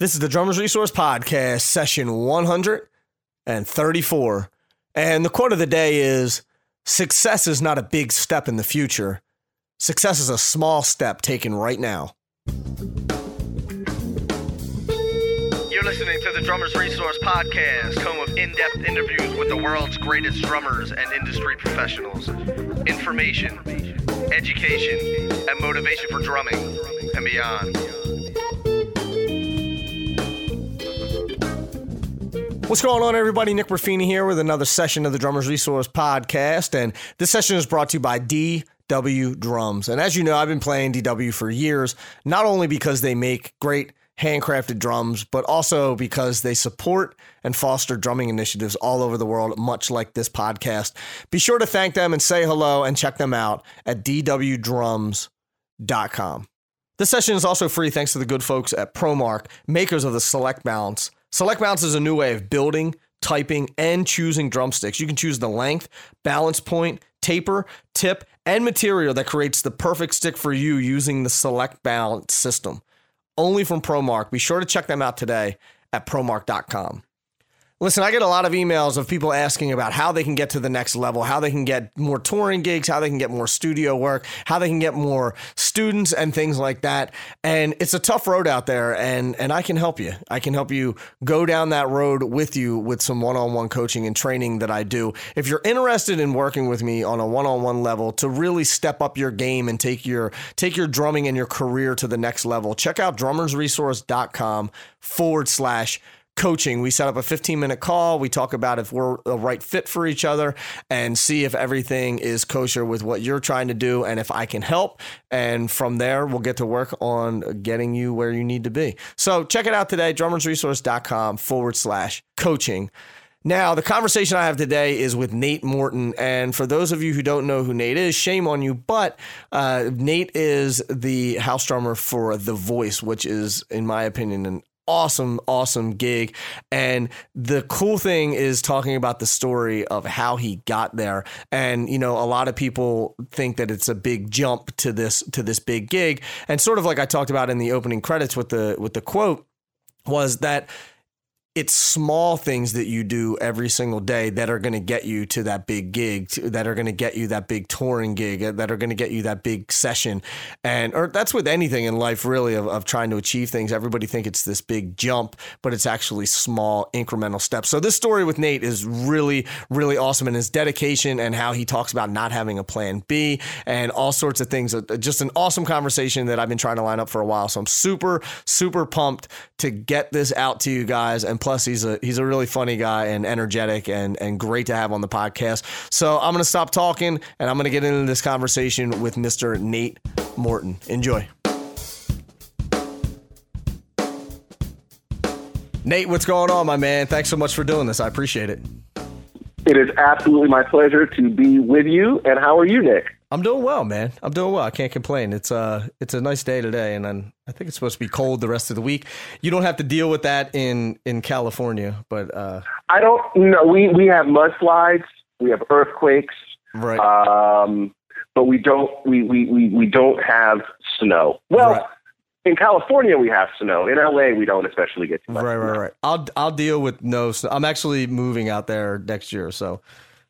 This is the Drummers Resource Podcast, session 134. And the quote of the day is Success is not a big step in the future. Success is a small step taken right now. You're listening to the Drummers Resource Podcast, home of in depth interviews with the world's greatest drummers and industry professionals. Information, education, and motivation for drumming and beyond. What's going on, everybody? Nick Ruffini here with another session of the Drummers Resource Podcast. And this session is brought to you by DW Drums. And as you know, I've been playing DW for years, not only because they make great handcrafted drums, but also because they support and foster drumming initiatives all over the world, much like this podcast. Be sure to thank them and say hello and check them out at dwdrums.com. This session is also free thanks to the good folks at ProMark, makers of the Select Balance. Select Balance is a new way of building, typing, and choosing drumsticks. You can choose the length, balance point, taper, tip, and material that creates the perfect stick for you using the Select Balance system. Only from ProMark. Be sure to check them out today at promark.com. Listen, I get a lot of emails of people asking about how they can get to the next level, how they can get more touring gigs, how they can get more studio work, how they can get more students and things like that. And it's a tough road out there and and I can help you. I can help you go down that road with you with some one-on-one coaching and training that I do. If you're interested in working with me on a one-on-one level to really step up your game and take your take your drumming and your career to the next level, check out drummersresource.com forward slash coaching. We set up a 15 minute call. We talk about if we're the right fit for each other and see if everything is kosher with what you're trying to do and if I can help. And from there, we'll get to work on getting you where you need to be. So check it out today, drummersresource.com forward slash coaching. Now, the conversation I have today is with Nate Morton. And for those of you who don't know who Nate is, shame on you. But uh, Nate is the house drummer for The Voice, which is, in my opinion, an awesome, awesome gig. And the cool thing is talking about the story of how he got there. And, you know, a lot of people think that it's a big jump to this to this big gig. And sort of like I talked about in the opening credits with the with the quote was that it's small things that you do every single day that are going to get you to that big gig that are going to get you that big touring gig uh, that are going to get you that big session. And or that's with anything in life really of, of trying to achieve things. Everybody think it's this big jump but it's actually small incremental steps. So this story with nate is really really awesome and his dedication and how he talks about not having a plan b and all sorts of things. Uh, just an awesome conversation that i've been trying to line up for a while. So i'm super super pumped to get this out to you guys and plus he's a he's a really funny guy and energetic and and great to have on the podcast. So I'm gonna stop talking and I'm gonna get into this conversation with Mr. Nate Morton. Enjoy. Nate, what's going on, my man? Thanks so much for doing this. I appreciate it. It is absolutely my pleasure to be with you. And how are you, Nick? I'm doing well, man. I'm doing well. I can't complain. It's uh it's a nice day today, and I'm, I think it's supposed to be cold the rest of the week. You don't have to deal with that in in California, but uh, I don't. No, we we have mudslides, we have earthquakes, right. um, but we don't we, we, we, we don't have snow. Well, Right. In California we have snow. In LA we don't especially get too much. Right, right, right. I'll I'll deal with no. snow. I'm actually moving out there next year, so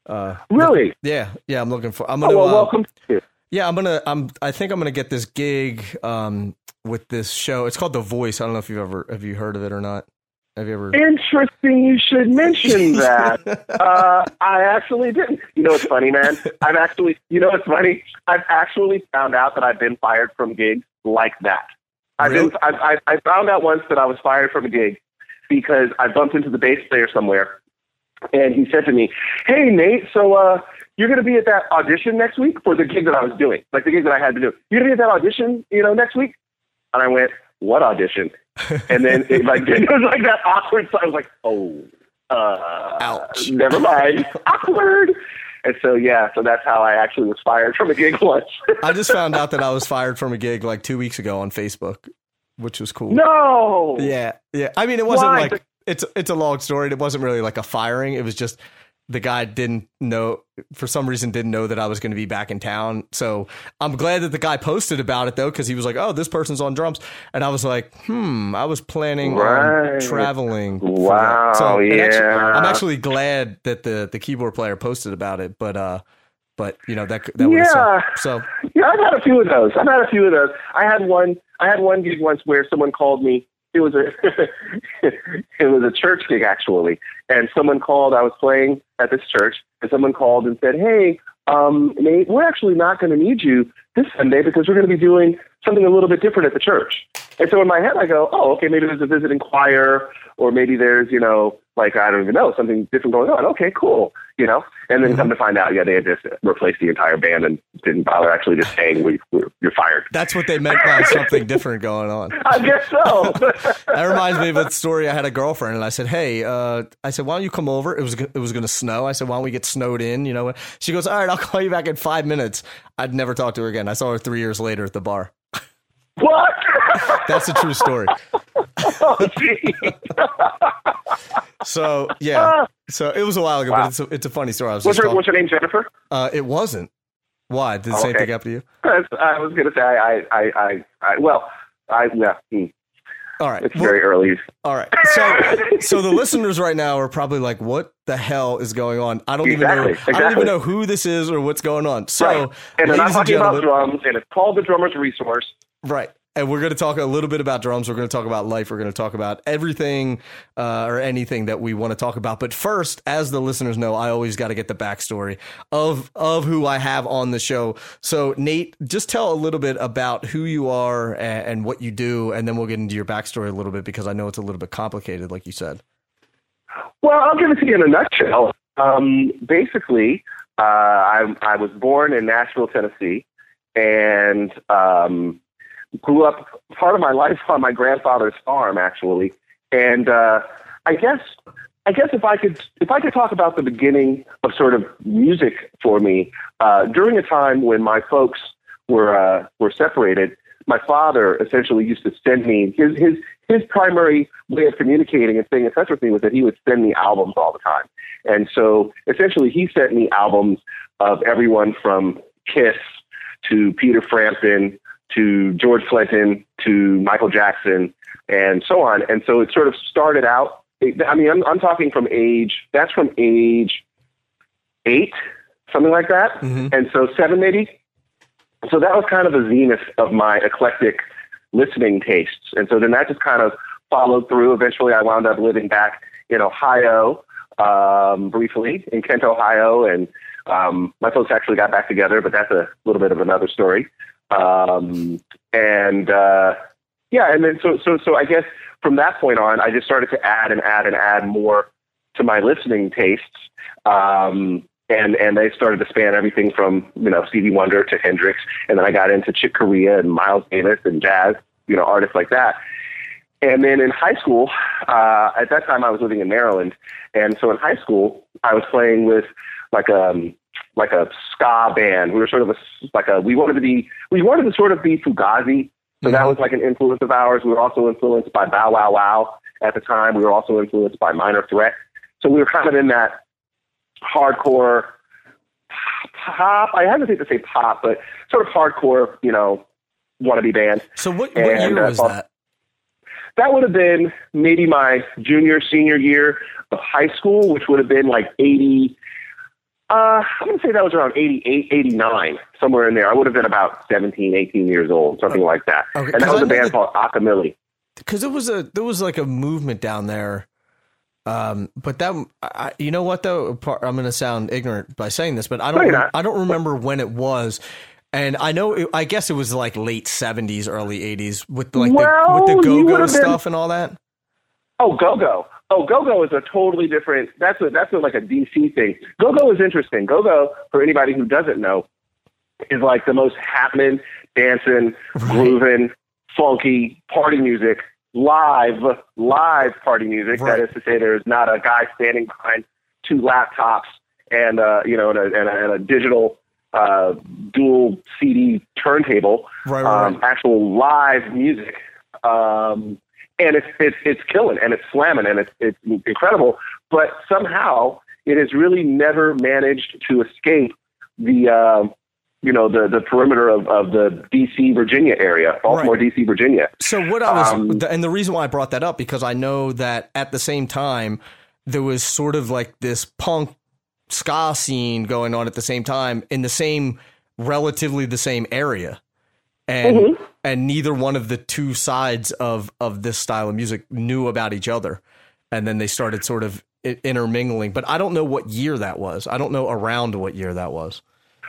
uh, Really? yeah, yeah. I'm looking for. I'm Oh, gonna. well, uh, welcome. To yeah, I'm gonna. I'm. I think I'm gonna get this gig um, with this show. It's called The Voice. I don't know if you've ever have you heard of it or not. Have you ever? Interesting. You should mention that. uh, I actually didn't. You know what's funny, man? I've actually. You know what's funny? I've actually found out that I've been fired from gigs like that. I've Really? been. I, I, I found out once that I was fired from a gig because I bumped into the bass player somewhere, and he said to me, "Hey, Nate, so uh, you're going to be at that audition next week for the gig that I was doing, like the gig that I had to do. You're going to be at that audition, you know, next week." And I went, "What audition?" And then it like it was like that awkward. So I was like, "Oh, uh, Ouch. never mind, awkward." And so yeah, so that's how I actually was fired from a gig once. I just found out that I was fired from a gig like two weeks ago on Facebook, which was cool. no. Yeah, yeah. I mean, it wasn't Why? like it's it's a long story. It wasn't really like a firing. It was just the guy didn't know for some reason didn't know that I was going to be back in town. So I'm glad that the guy posted about it though, because he was like, "Oh, this person's on drums," and I was like, "Hmm, I was planning Right. on traveling." Wow, So it actually- yeah. I'm actually glad that the the keyboard player posted about it, but uh, but you know that that Yeah. so Yeah, I've had a few of those. I've had a few of those. I had one. I had one gig once where someone called me. It was a it was a church gig actually, and someone called. I was playing at this church, and someone called and said, "Hey, um, Nate, we're actually not going to need you this Sunday because we're going to be doing something a little bit different at the church." And so in my head, I go, "Oh, okay, maybe there's a visiting choir, or maybe there's you know, like I don't even know, something different going on. Okay, cool, you know." And then come to find out, yeah, they had just replaced the entire band and didn't bother actually just saying we, we you're fired. that's what they meant by something different going on. I guess so. That reminds me of a story. I had a girlfriend, and I said, "Hey, uh, I said, why don't you come over? It was it was going to snow. I said, why don't we get snowed in? You know?" She goes, "All right, I'll call you back in five minutes." I'd never talk to her again. I saw her three years later at the bar. What? That's a true story. oh. So yeah, so it was a while ago, Wow. but it's a, it's a funny story. I was What's her, what's her name? Jennifer. uh, it wasn't. Why did the same Okay. thing happen to you? I was going to say I, I, I, I, well, I yeah, hmm, All right, it's well, very early. all right. So so the listeners right now are probably like, "What the hell is going on?" I don't even know. Exactly, I don't even know who this is or what's going on. So, right. And they're not talking about drums, and it's called the Drummer's Resource. Right. And we're going to talk a little bit about drums. We're going to talk about life. We're going to talk about everything uh, or anything that we want to talk about. But first, as the listeners know, I always got to get the backstory of of who I have on the show. So, Nate, just tell a little bit about who you are and, and what you do, and then we'll get into your backstory a little bit because I know it's a little bit complicated, like you said. Well, I'll give it to you in a nutshell. Um, basically, uh, I, I was born in Nashville, Tennessee, and um, grew up part of my life on my grandfather's farm, actually. And uh, I guess, I guess if I could, if I could talk about the beginning of sort of music for me, uh, during a time when my folks were uh, were separated, my father essentially used to send me his his his primary way of communicating and staying in touch with me was that he would send me albums all the time. And so essentially he sent me albums of everyone from Kiss to Peter Frampton to George Clinton to Michael Jackson and so on. And so it sort of started out. I mean, I'm, I'm talking from age, that's from age eight, something like that. Mhm. And so seven maybe. So that was kind of the zenith of my eclectic listening tastes. And so then that just kind of followed through. Eventually, I wound up living back in Ohio um, briefly, in Kent, Ohio. And um, my folks actually got back together, but that's a little bit of another story. Um, and uh, yeah, and then so, so, so I guess from that point on, I just started to add and add and add more to my listening tastes. Um, and and they started to span everything from you know Stevie Wonder to Hendrix, and then I got into Chick Corea and Miles Davis and jazz, you know, artists like that. And then in high school, uh, at that time I was living in Maryland, and so in high school I was playing with like um, like a ska band. We were sort of a like a we wanted to be we wanted to sort of be Fugazi, so that was like an influence of ours. We were also influenced by Bow Wow Wow at the time. We were also influenced by Minor Threat. So we were kind of in that hardcore pop. I hesitate to say pop, but sort of hardcore, you know, wannabe band. So what, what And, year uh, was that? That would have been maybe my junior, senior year of high school, which would have been like 80. Uh, I'm going to say that was around 88, 89, somewhere in there. I would have been about 17, 18 years old, something like that. Okay, and that was I a band that- called Akamili. because it was a there was like a movement down there um but that I, you know what though i'm gonna sound ignorant by saying this but i don't not. i don't remember when it was and i know it, i guess it was like late 70s early 80s with like the, with the go-go would've been- stuff and all that Oh, Go Go. Oh, Go Go is a totally different. That's a that's a, like a DC thing. Go Go is interesting. Go Go, for anybody who doesn't know, is like the most happening, dancing, grooving, funky party music, live, live party music. Right. That is to say, there is not a guy standing behind two laptops and uh, you know and a, and a, and a digital uh, dual CD turntable right right, um, actual live music. Um, and it's, it's, it's killing and it's slamming and it's, it's incredible. But somehow it has really never managed to escape the uh, you know the the perimeter of, of the DC Virginia area, Baltimore Right. DC Virginia. So what I was, Um, and the reason why I brought that up because I know that at the same time there was sort of like this punk ska scene going on at the same time in the same, relatively the same area, and Mm-hmm. and neither one of the two sides of of this style of music knew about each other, and then they started sort of intermingling. But I don't know what year that was. I don't know around what year that was.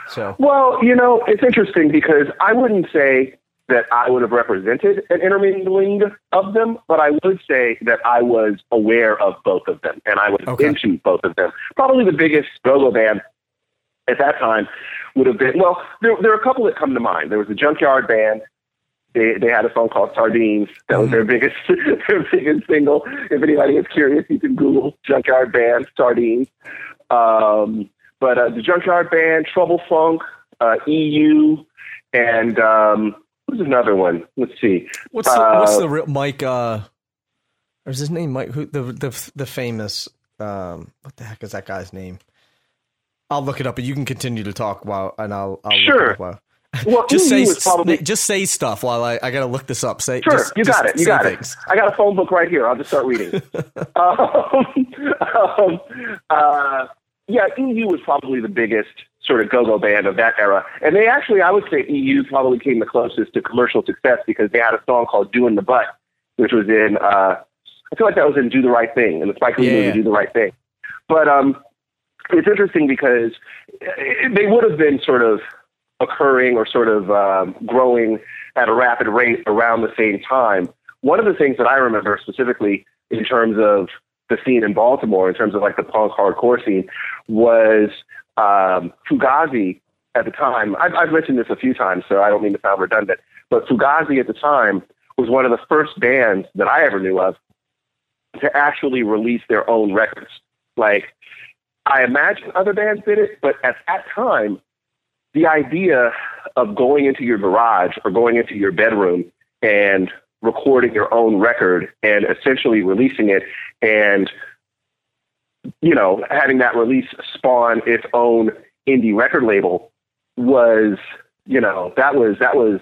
So Well, you know, it's interesting because I wouldn't say that I would have represented an intermingling of them, but I would say that I was aware of both of them and I was Okay. into both of them. Probably the biggest go-go band at that time would have been, well, there, there are a couple that come to mind. There was the Junkyard Band. They, they had a song called Sardines. That was their biggest their biggest single. If anybody is curious, you can Google Junkyard Band Sardines. Um, but uh, the Junkyard Band, Trouble Funk, uh, EU, and um, who's another one? Let's see. What's the, what's Uh, the real Mike? Uh, or is his name Mike? Who the the the famous? Um, what the heck is that guy's name? I'll look it up, but you can continue to talk while, and I'll, I'll Sure. Look it up while. Well, Just say probably just say stuff while I I gotta look this up. Say Sure, just- you got it. You got things. it. I got a phone book right here. I'll just start reading. um, um, uh, yeah, EU was probably the biggest sort of go-go band of that era, and they actually, I would say, EU probably came the closest to commercial success because they had a song called "Doing the Butt," which was in. Uh, I feel like that was in "Do the Right Thing" in the Spike Lee Yeah. movie "Do the Right Thing." But um, it's interesting because they would have been sort of occurring or sort of um, growing at a rapid rate around the same time. One of the things that I remember specifically in terms of the scene in Baltimore, in terms of like the punk hardcore scene, was um, Fugazi at the time. I've, I've mentioned this a few times, so I don't mean to sound redundant, but Fugazi at the time was one of the first bands that I ever knew of to actually release their own records. Like, I imagine other bands did it, but at that time, the idea of going into your garage or going into your bedroom and recording your own record and essentially releasing it and you know having that release spawn its own indie record label was you know that was that was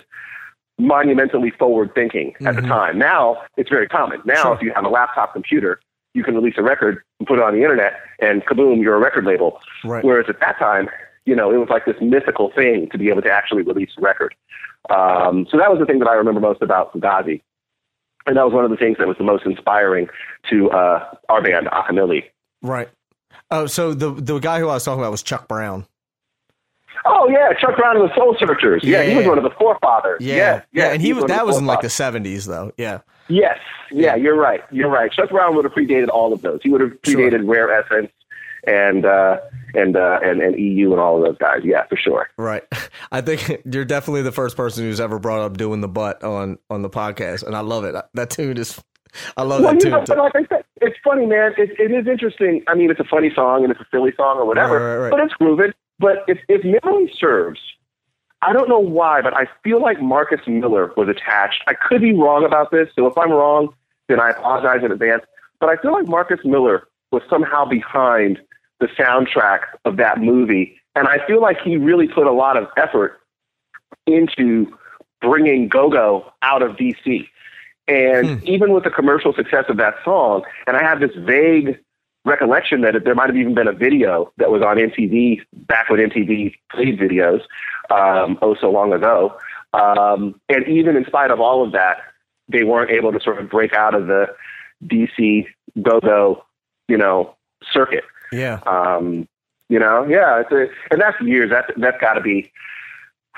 monumentally forward thinking at the Mhm. time now it's very common now Sure. if you have a laptop computer you can release a record and put it on the internet and kaboom you're a record label Right. Whereas at that time, you know, it was like this mythical thing to be able to actually release a record. Um, so that was the thing that I remember most about Fugazi. And that was one of the things that was the most inspiring to uh, our band, Akamili. Right. Oh, so the the guy who I was talking about was Chuck Brown. Oh, yeah, Chuck Brown and the Soul Searchers. Yeah, he was one of the forefathers. Yeah, yeah, yeah, and he was one of that was in like the seventies though. Yeah. Yes, yeah, you're right. You're right. Chuck Brown would have predated all of those. He would have Sure. predated Rare Essence and uh, and, uh, and and EU and all of those guys. Yeah, for sure. Right. I think you're definitely the first person who's ever brought up doing the butt on on the podcast, and I love it. That tune is, I love Well, that tune. know, but like I said, it's funny, man. It, it is interesting. I mean, it's a funny song and it's a silly song or whatever, Right, right, right. but it's grooving. But if, if memory serves, I don't know why, but I feel like Marcus Miller was attached. I could be wrong about this, so if I'm wrong, then I apologize in advance. But I feel like Marcus Miller was somehow behind the soundtrack of that movie, and I feel like he really put a lot of effort into bringing Go-Go out of DC. And hmm. even with the commercial success of that song, and I have this vague recollection that there might have even been a video that was on MTV back when MTV played videos, um, oh so long ago. Um, and even in spite of all of that, they weren't able to sort of break out of the DC go-go, you know, circuit. yeah. Um, you know, yeah, it's a, and that's years. That that's got to be,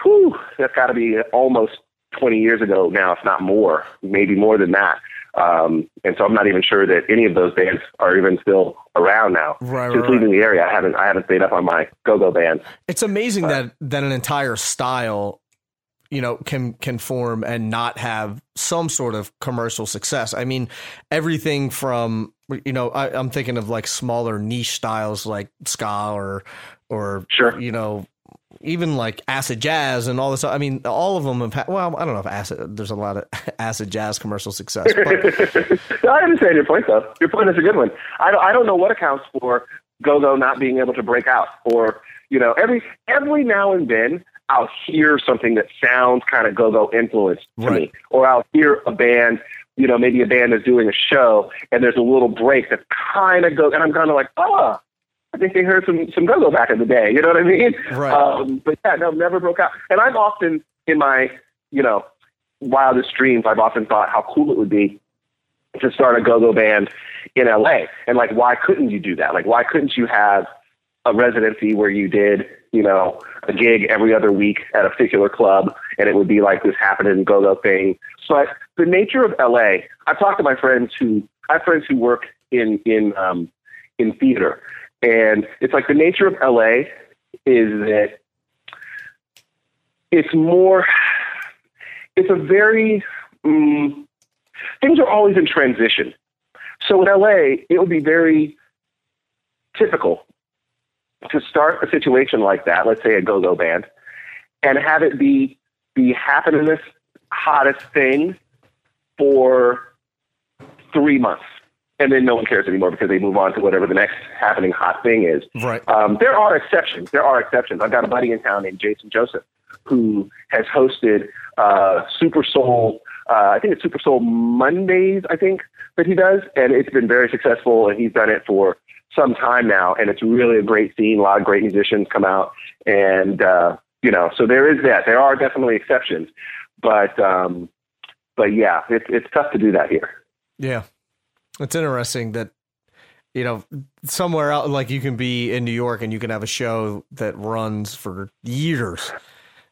whew, that's got to be almost 20 years ago now, if not more, maybe more than that. Um, and so I'm not even sure that any of those bands are even still around now. Right, Since right, leaving the area, I haven't I haven't stayed up on my go-go band. It's amazing that that an entire style, you know, can can form and not have some sort of commercial success. I mean, everything from you know, I, I'm thinking of like smaller niche styles like ska or or Sure. you know, even like acid jazz and all this. I mean, all of them have. Had, well, I don't know if acid. There's a lot of acid jazz commercial success, but I understand your point, though. Your point is a good one. I don't, I don't know what accounts for go-go not being able to break out, or you know, every every now and then I'll hear something that sounds kind of go-go influenced to Right. me, or I'll hear a band. You know, maybe a band is doing a show and there's a little break that kind of goes, and I'm kind of like, oh, I think they heard some some go-go back in the day. You know what I mean? Right. Um, but yeah, no, never broke out. And I'm often in my, you know, wildest dreams, I've often thought how cool it would be to start a go-go band in LA. And like, why couldn't you do that? Like, why couldn't you have a residency where you did, you know, a gig every other week at a particular club and it would be like this happening go-go thing. But the nature of LA, I've talked to my friends who, I have friends who work in, in, um, in theater and it's like the nature of LA is that it's more, it's a very, mm, things are always in transition. So in LA, it would be very typical to start a situation like that, let's say a go-go band, and have it be the happeningest, hottest thing for three months. And then no one cares anymore because they move on to whatever the next happening hot thing is. Right. Um, there are exceptions. There are exceptions. I've got a buddy in town named Jason Joseph who has hosted uh, Super Soul. Uh, I think it's Super Soul Mondays. I think that he does, and it's been very successful. And he's done it for some time now, and it's really a great scene. A lot of great musicians come out, and uh, you know, so there is that. There are definitely exceptions, but um, but yeah, it's it's tough to do that here. Yeah. It's interesting that, you know, somewhere out, like you can be in New York and you can have a show that runs for years,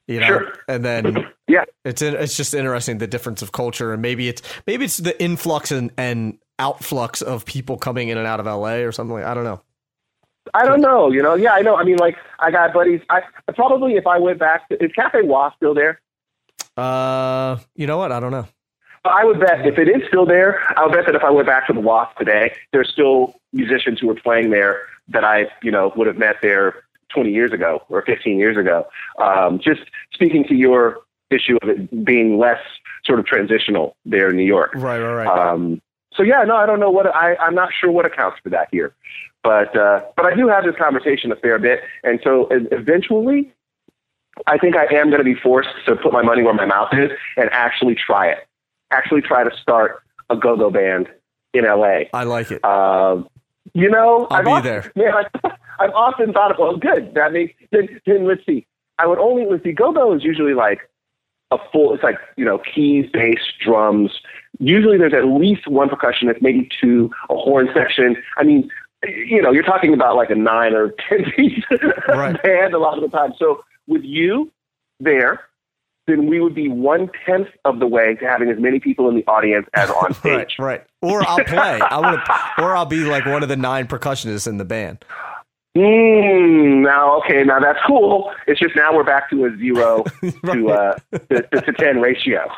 you know, Sure. and then Yeah. it's in, it's just interesting the difference of culture and maybe it's maybe it's the influx and, and outflux of people coming in and out of LA or something like I don't know. I don't know. You know, yeah, I know. I mean, like, I got buddies. I probably if I went back, to, is Cafe Wha still there? Uh, you know what? I don't know. I would bet if it is still there, I would bet that if I went back to the Wasp today, there's still musicians who are playing there that I, you know, would have met there 20 years ago or 15 years ago. Um, just speaking to your issue of it being less sort of transitional there in New York. Right, right, right. Um, so yeah, no, I don't know what I, I'm not sure what accounts for that here, but uh, but I do have this conversation a fair bit, and so eventually, I think I am going to be forced to put my money where my mouth is and actually try it, actually try to start a go-go band in LA. I like it. Um, you know, I'll I've be often, there. Man, I, I've often thought, of, well, good. That makes then, then let's see. I would only let's see. Go-go is usually like a full. It's like you know, keys, bass, drums. Usually, there's at least one percussionist, maybe two, a horn section. I mean, you know, you're talking about like a nine or ten piece Right. band a lot of the time. So with you there, then we would be one tenth of the way to having as many people in the audience as on stage. Right, right. Or I'll play. I want to, or I'll be like one of the nine percussionists in the band. Mm, now, okay, now that's cool. It's just now we're back to a zero to, uh, to, to, to 10 ratio.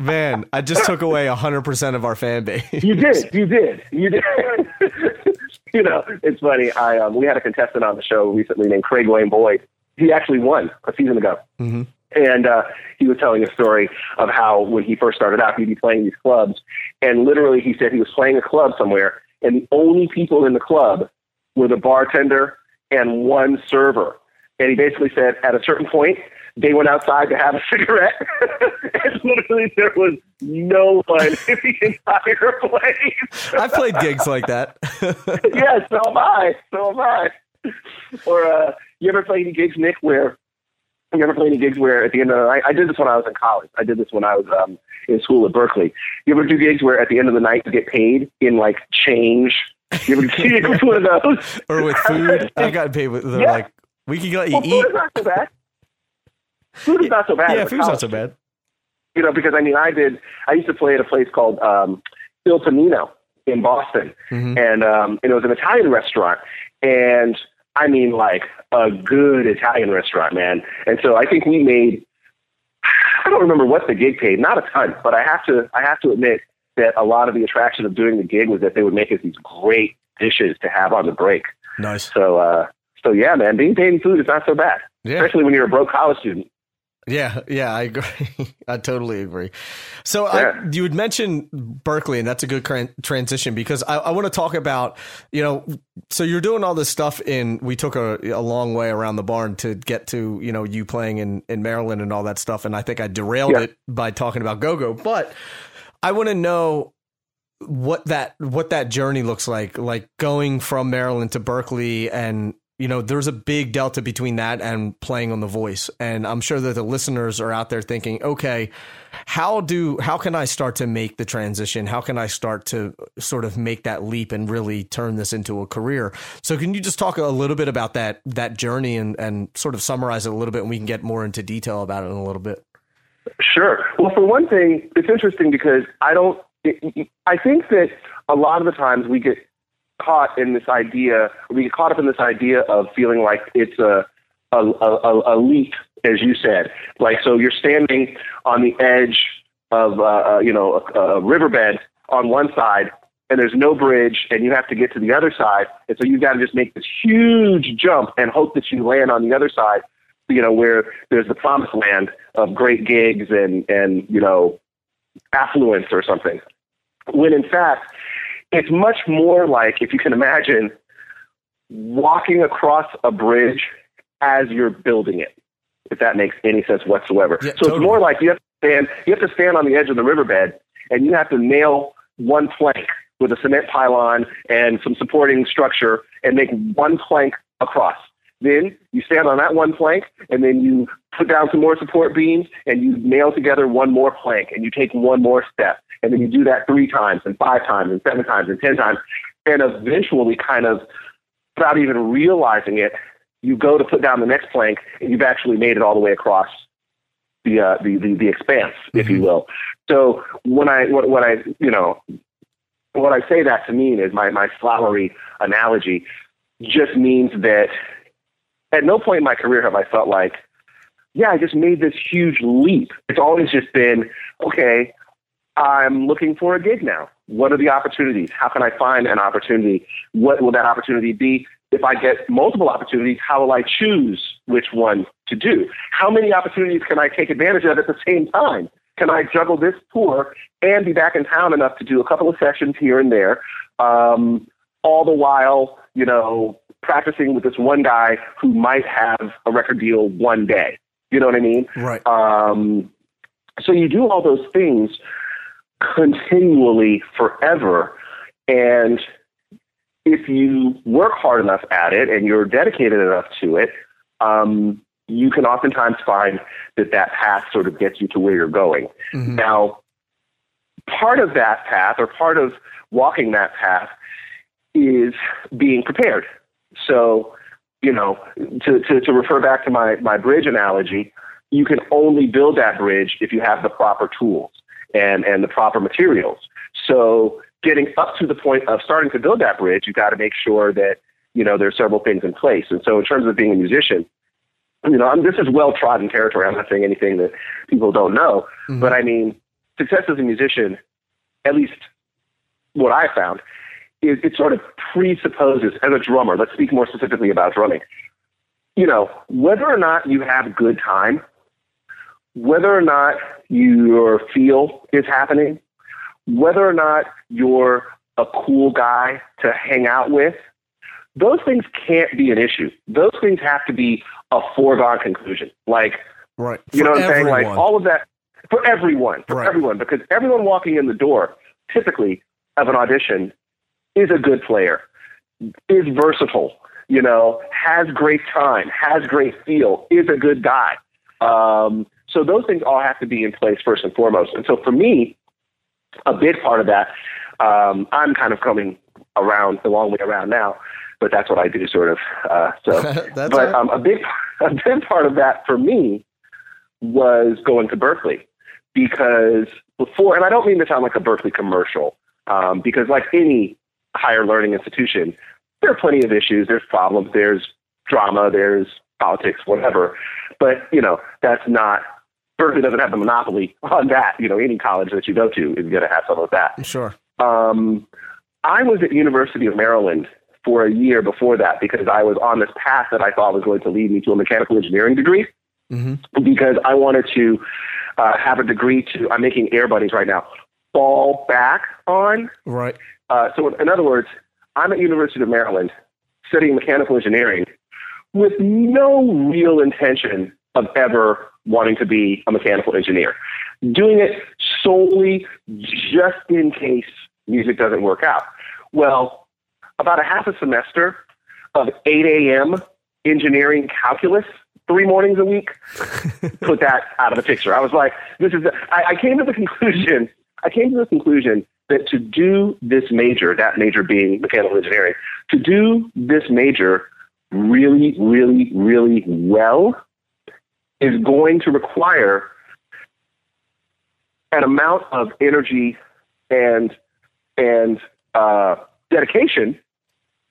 Man, I just took away hundred percent of our fan base. you did, you did, you did. you know, it's funny. I um, We had a contestant on the show recently named Craig Wayne Boyd. He actually won a season ago. Mhm. And uh, he was telling a story of how when he first started out, he'd be playing these clubs. And literally, he said he was playing a club somewhere, and the only people in the club were the bartender and one server. And he basically said at a certain point, they went outside to have a cigarette. and literally, there was no one in the entire place. I've played gigs like that. yeah, so am I. So am I. Or uh, you ever play any gigs, Nick, where you ever play any gigs where at the end of the night, I did this when I was in college. I did this when I was um, in school at Berklee. You ever do gigs where at the end of the night you get paid in like change? You ever see one of those? or with food, I've gotten paid with. They're Yeah. like, we can let you Well, food is not so bad. Food is not so bad. Yeah, food's not so bad. you know, because I mean, I did. I used to play at a place called um, Il Panino in Boston, Mhm. and um, and it was an Italian restaurant, and I mean, like a good Italian restaurant, man. And so I think we made. I don't remember what the gig paid, not a ton, but I have to. I have to admit that a lot of the attraction of doing the gig was that they would make us these great dishes to have on the break. Nice. So, uh, so yeah, man, being paid in food is not so bad, Yeah. especially when you're a broke college student. Yeah, yeah, I agree. I totally agree. So yeah. I, you would mention Berklee, and that's a good transition because I, I want to talk about, you know, so you're doing all this stuff in. We took a, a long way around the barn to get to, you know, you playing in in Maryland and all that stuff, and I think I derailed yeah. it by talking about go go. But I want to know what that what that journey looks like, like going from Maryland to Berklee and you know, there's a big delta between that and playing on the voice. And I'm sure that the listeners are out there thinking, okay, how do how can I start to make the transition? How can I start to sort of make that leap and really turn this into a career? So can you just talk a little bit about that that journey and, and sort of summarize it a little bit and we can get more into detail about it in a little bit? Sure. Well, for one thing, it's interesting because I don't I think that a lot of the times we get caught in this idea, we get caught up in this idea of feeling like it's a a, a, a leap, as you said. Like, so you're standing on the edge of, uh, uh, you know, a, a riverbed on one side, and there's no bridge, and you have to get to the other side, and so you've got to just make this huge jump and hope that you land on the other side, you know, where there's the promised land of great gigs and and you know, affluence or something. When in fact, it's much more like, if you can imagine, walking across a bridge as you're building it, if that makes any sense whatsoever. Yeah, so totally. it's more like you have to stand you have to stand on the edge of the riverbed and you have to nail one plank with a cement pylon and some supporting structure and make one plank across. Then you stand on that one plank and then you put down some more support beams and you nail together one more plank and you take one more step and then you do that three times and five times and seven times and ten times. And eventually, kind of without even realizing it, you go to put down the next plank and you've actually made it all the way across the uh, the, the, the expanse, if mm-hmm. you will. So when I what, what I you know what I say that to mean is my my flowery analogy just means that at no point in my career have I felt like, yeah, I just made this huge leap. It's always just been okay. I'm looking for a gig now. What are the opportunities? How can I find an opportunity? What will that opportunity be? If I get multiple opportunities, how will I choose which one to do? How many opportunities can I take advantage of at the same time? Can I juggle this tour and be back in town enough to do a couple of sessions here and there, um, all the while, you know, practicing with this one guy who might have a record deal one day? You know what I mean? Right. Um, so you do all those things continually forever. And if you work hard enough at it and you're dedicated enough to it, um, you can oftentimes find that that path sort of gets you to where you're going. Mm-hmm. Now, part of that path or part of walking that path is being prepared. So, you know, to, to, to refer back to my, my bridge analogy, you can only build that bridge if you have the proper tools and, and the proper materials. So getting up to the point of starting to build that bridge, you've got to make sure that, you know, there's several things in place. And so in terms of being a musician, you know, I'm, this is well trodden territory. I'm not saying anything that people don't know, mm-hmm. but I mean, success as a musician, at least what I found, is it sort of presupposes as a drummer. Let's speak more specifically about drumming. You know, whether or not you have good time whether or not your feel is happening, whether or not you're a cool guy to hang out with, those things can't be an issue. Those things have to be a foregone conclusion. Like, right. you for know what I'm saying? Like all of that for everyone, for right. everyone, because everyone walking in the door, typically of an audition, is a good player, is versatile, you know, has great time, has great feel, is a good guy. Um, so those things all have to be in place first and foremost. And so for me, a big part of that, um, I'm kind of coming around the long way around now, but that's what I do, sort of. Uh, so, but right. um, a big a big part of that for me was going to Berklee because before, and I don't mean to sound like a Berklee commercial, um, because like any higher learning institution, there are plenty of issues. There's problems. There's drama. There's politics, whatever. But you know, that's not Berklee doesn't have the monopoly on that. You know, any college that you go to is going to have some of that. Sure. Um, I was at University of Maryland for a year before that because I was on this path that I thought was going to lead me to a mechanical engineering degree. Mm-hmm. because I wanted to uh, have a degree to. I'm making air buddies right now. Fall back on. Right. Uh, so in other words, I'm at University of Maryland studying mechanical engineering with no real intention of ever wanting to be a mechanical engineer. Doing it solely just in case music doesn't work out. Well, about a half a semester of 8 a.m. engineering calculus three mornings a week put that out of the picture. I was like, this is, the, I, I came to the conclusion, I came to the conclusion that to do this major, that major being mechanical engineering, to do this major really, really, really well is going to require an amount of energy and and uh, dedication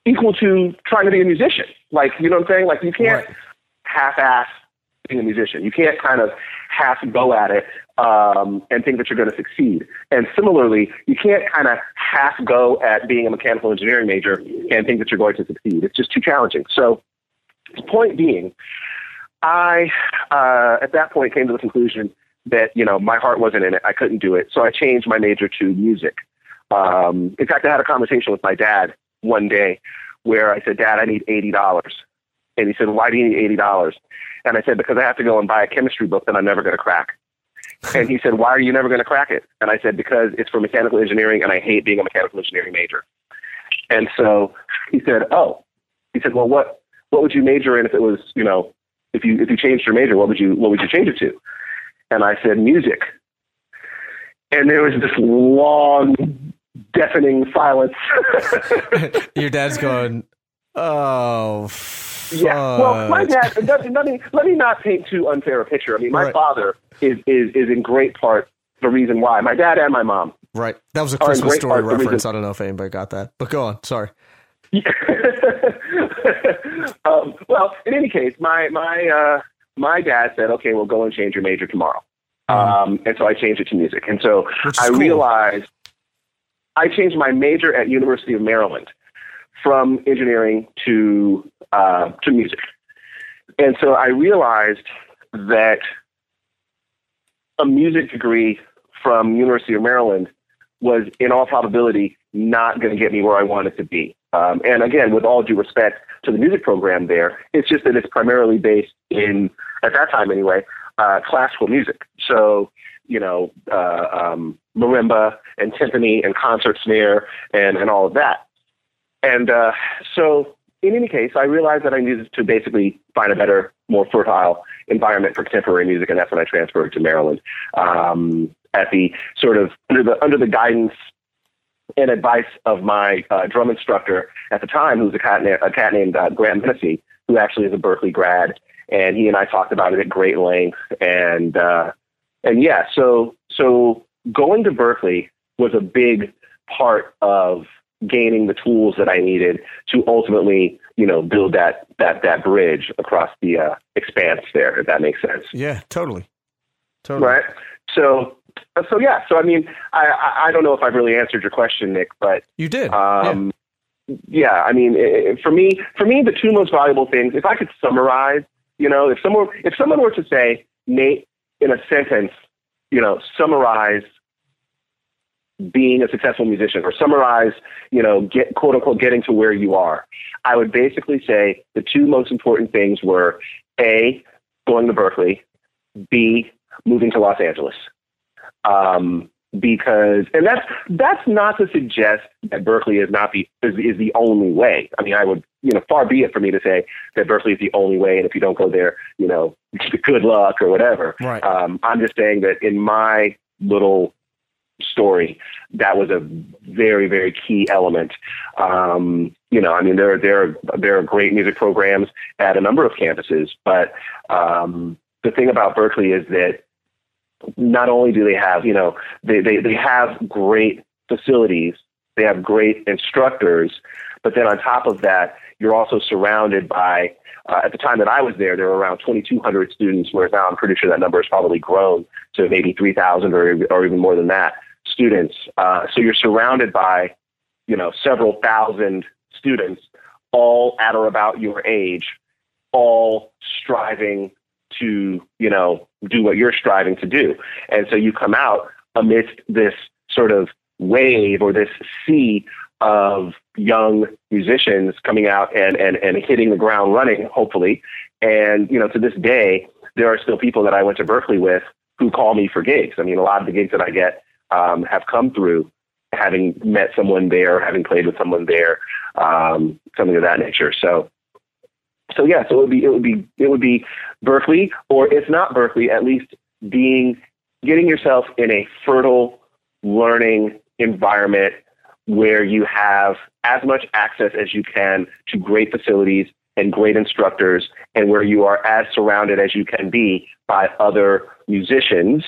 equal to trying to be a musician. Like, you know what I'm saying? Like, you can't Right. half-ass being a musician. You can't kind of half go at it um, and think that you're going to succeed. And similarly, you can't kind of half go at being a mechanical engineering major and think that you're going to succeed. It's just too challenging. So, point being, I uh, at that point came to the conclusion that you know my heart wasn't in it. I couldn't do it, so I changed my major to music. Um, in fact, I had a conversation with my dad one day where I said, "Dad, I need eighty dollars," and he said, "Why do you need eighty dollars?" And I said, "Because I have to go and buy a chemistry book that I'm never going to crack." And he said, "Why are you never going to crack it?" And I said, "Because it's for mechanical engineering, and I hate being a mechanical engineering major." And so he said, "Oh," he said, "Well, what what would you major in if it was you know if you if you changed your major, what would you what would you change it to?" And I said, "Music." And there was this long, deafening silence. Your dad's going, oh, Yeah. Well, my dad. Let, me let me not paint too unfair a picture. I mean, my Right. father is is is in great part the reason why. My dad and my mom. Right. That was a Christmas story reference. I don't know if anybody got that, but go on. Sorry. um, well, in any case, my my uh, my dad said, "Okay, well, go and change your major tomorrow." Um, and so I changed it to music. And so I cool. realized I changed my major at University of Maryland from engineering to uh, to music. And so I realized that a music degree from University of Maryland was, in all probability, not going to get me where I wanted to be. Um, and again, with all due respect to the music program there, it's just that it's primarily based in, at that time anyway, uh, classical music. So, you know, uh, um, marimba and timpani and concert snare and, and all of that. And uh, so, in any case, I realized that I needed to basically find a better, more fertile environment for contemporary music, and that's when I transferred to Maryland. Um, at the sort of under the under the guidance and advice of my uh, drum instructor at the time, who was a cat, na- a cat named uh, Grant Hennessy, who actually is a Berklee grad, and he and I talked about it at great length, and uh, and yeah, so so going to Berklee was a big part of gaining the tools that I needed to ultimately, you know, build that that that bridge across the uh, expanse there, if that makes sense. Yeah, totally. Totally. Right. So, so yeah. So I mean, I I- don't know if I've really answered your question, Nick, but You did. yeah. um, yeah. I mean, i- i- for me, for me, the two most valuable things. If I could summarize, you know, if someone if someone were to say, Nate, in a sentence, you know, summarize being a successful musician or summarize, you know, get quote unquote getting to where you are, I would basically say the two most important things were A, going to Berklee, B, moving to Los Angeles. Um, because and that's that's not to suggest that Berklee is not the is, is the only way. I mean, I would you know far be it for me to say that Berklee is the only way, and if you don't go there, you know, good luck or whatever. Right. Um, I'm just saying that in my little story, that was a very, very key element. Um, you know, I mean, there, there, there are great music programs at a number of campuses, but um, the thing about Berklee is that not only do they have, you know, they, they, they have great facilities, they have great instructors, but then on top of that, you're also surrounded by uh, at the time that I was there, there were around 2,200 students, whereas now I'm pretty sure that number has probably grown to maybe 3,000 or, or even more than that students. Uh, so you're surrounded by, you know, several thousand students, all at or about your age, all striving to, you know, do what you're striving to do. And so you come out amidst this sort of wave or this sea of young musicians coming out and, and, and hitting the ground running, hopefully. And, you know, to this day, there are still people that I went to Berklee with who call me for gigs. I mean, a lot of the gigs that I get um, have come through having met someone there, having played with someone there, um, something of that nature. So, so yeah, so it would be it would be it would be Berklee, or if not Berklee, at least being getting yourself in a fertile learning environment where you have as much access as you can to great facilities and great instructors, and where you are as surrounded as you can be by other musicians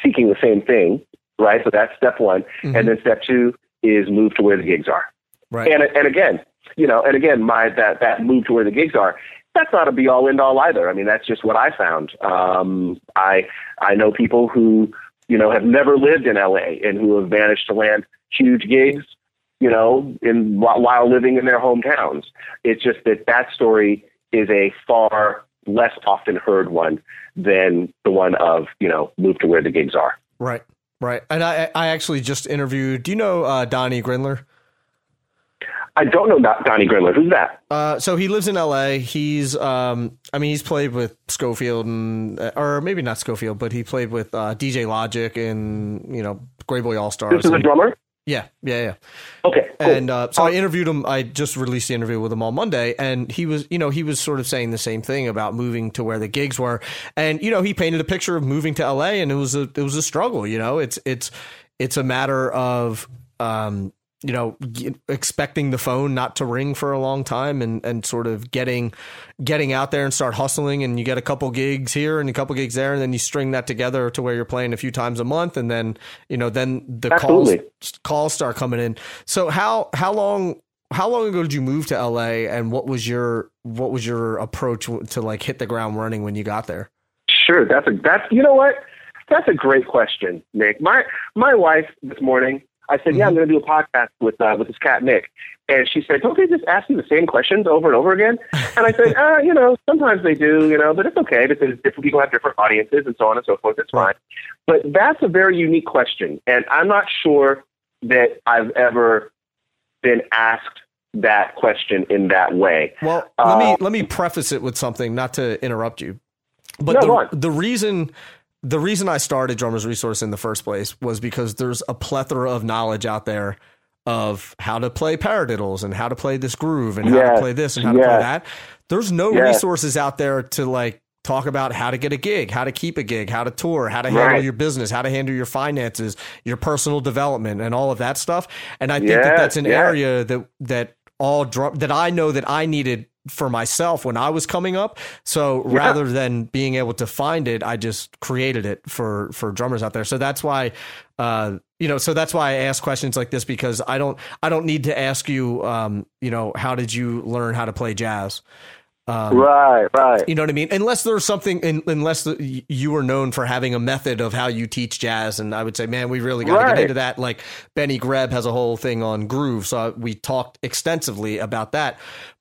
seeking the same thing, right? So that's step one. Mm-hmm. And then step two is move to where the gigs are. Right. And, and again, you know, and again, my that that move to where the gigs are. That's not a be all end all either. I mean, that's just what I found. Um, I I know people who you know have never lived in LA and who have managed to land huge gigs, you know, in while living in their hometowns. It's just that that story is a far less often heard one than the one of you know move to where the gigs are. Right, right. And I I actually just interviewed. Do you know uh, Donny Gruendler? I don't know Donny Gruendler. Who's that? Uh, so he lives in L.A. He's, um, I mean, he's played with Scofield and, uh, or maybe not Scofield, but he played with uh, DJ Logic and you know Greyboy Allstars. This is a drummer. Yeah, yeah, yeah. Okay. Cool. And uh, so I interviewed him. I just released the interview with him on Monday, and he was, you know, he was sort of saying the same thing about moving to where the gigs were, and you know, he painted a picture of moving to LA, and it was a it was a struggle. You know, it's it's it's a matter of um, you know expecting the phone not to ring for a long time and and sort of getting getting out there and start hustling and you get a couple gigs here and a couple gigs there and then you string that together to where you're playing a few times a month and then you know then the Absolutely. calls calls start coming in. So how how long how long ago did you move to LA and what was your what was your approach to like hit the ground running when you got there? Sure. That's a that's you know what? That's a great question Nick. My my wife this morning I said, "Yeah, I'm going to do a podcast with uh, with this cat Nick." And she said, "Don't they just ask you the same questions over and over again?" And I said, uh, "You know, sometimes they do, you know, but it's okay because different people have different audiences and so on and so forth. It's fine." But that's a very unique question, and I'm not sure that I've ever been asked that question in that way. Well, let me uh, let me preface it with something, not to interrupt you, but no, the, the reason the reason I started Drummers Resource in the first place was because there's a plethora of knowledge out there of how to play paradiddles and how to play this groove and yes. how to play this and how yes. to play that. There's no yes. resources out there to like talk about how to get a gig, how to keep a gig, how to tour, how to handle right. your business, how to handle your finances, your personal development and all of that stuff. And I think that that's an area that that all drum that I know that I needed for myself when I was coming up. So yeah. rather than being able to find it, I just created it for for drummers out there. So that's why uh you know, so that's why I ask questions like this because I don't I don't need to ask you um you know, how did you learn how to play jazz? Um, right, right. You know what I mean? Unless there's something, in, unless the, you were known for having a method of how you teach jazz, and I would say, man, we really got to right. get into that. Like Benny Greb has a whole thing on groove, so we talked extensively about that.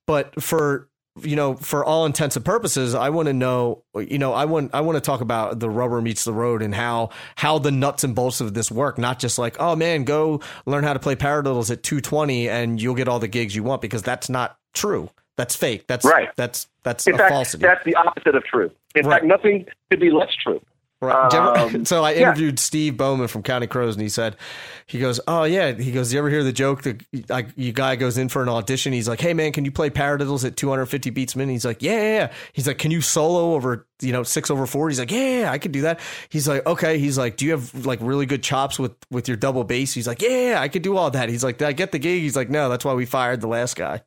But for you know, for all intents and purposes, I want to know, you know, I want I want to talk about the rubber meets the road and how how the nuts and bolts of this work. Not just like, oh man, go learn how to play paradiddles at 220 and you'll get all the gigs you want because that's not true. That's fake. That's right. That's that's in a fact, falsity. That's the opposite of true. In right. fact, nothing could be less true. Right. Um, so I interviewed yeah. Steve Bowman from Counting Crows, and he said, he goes, oh yeah, he goes, you ever hear the joke that like you guy goes in for an audition? He's like, hey man, can you play paradiddles at 250 beats a minute? He's like, yeah, yeah, yeah. He's like, can you solo over you know six over four? He's like, yeah, yeah, I could do that. He's like, okay. He's like, do you have like really good chops with with your double bass? He's like, yeah, yeah I could do all that. He's like, did I get the gig? He's like, no, that's why we fired the last guy.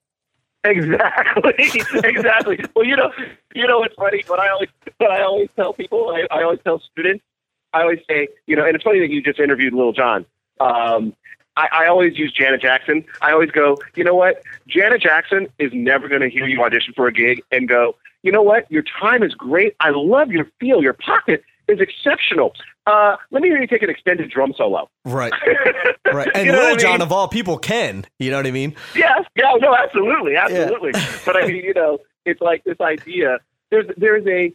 Exactly, exactly. well, you know, you know, it's funny. What I always, what I always tell people, I, I always tell students, I always say, you know, and it's funny that you just interviewed Lil John. Um, I, I always use Janet Jackson. I always go, you know what? Janet Jackson is never going to hear you audition for a gig and go, you know what? Your time is great. I love your feel. Your pocket is exceptional. Uh, let me hear you take an extended drum solo. Right, right. And you know Lil I mean? Of all people can. You know what I mean? Yes. Yeah. No. Absolutely. Absolutely. Yeah. but I mean, you know, it's like this idea. There's there's a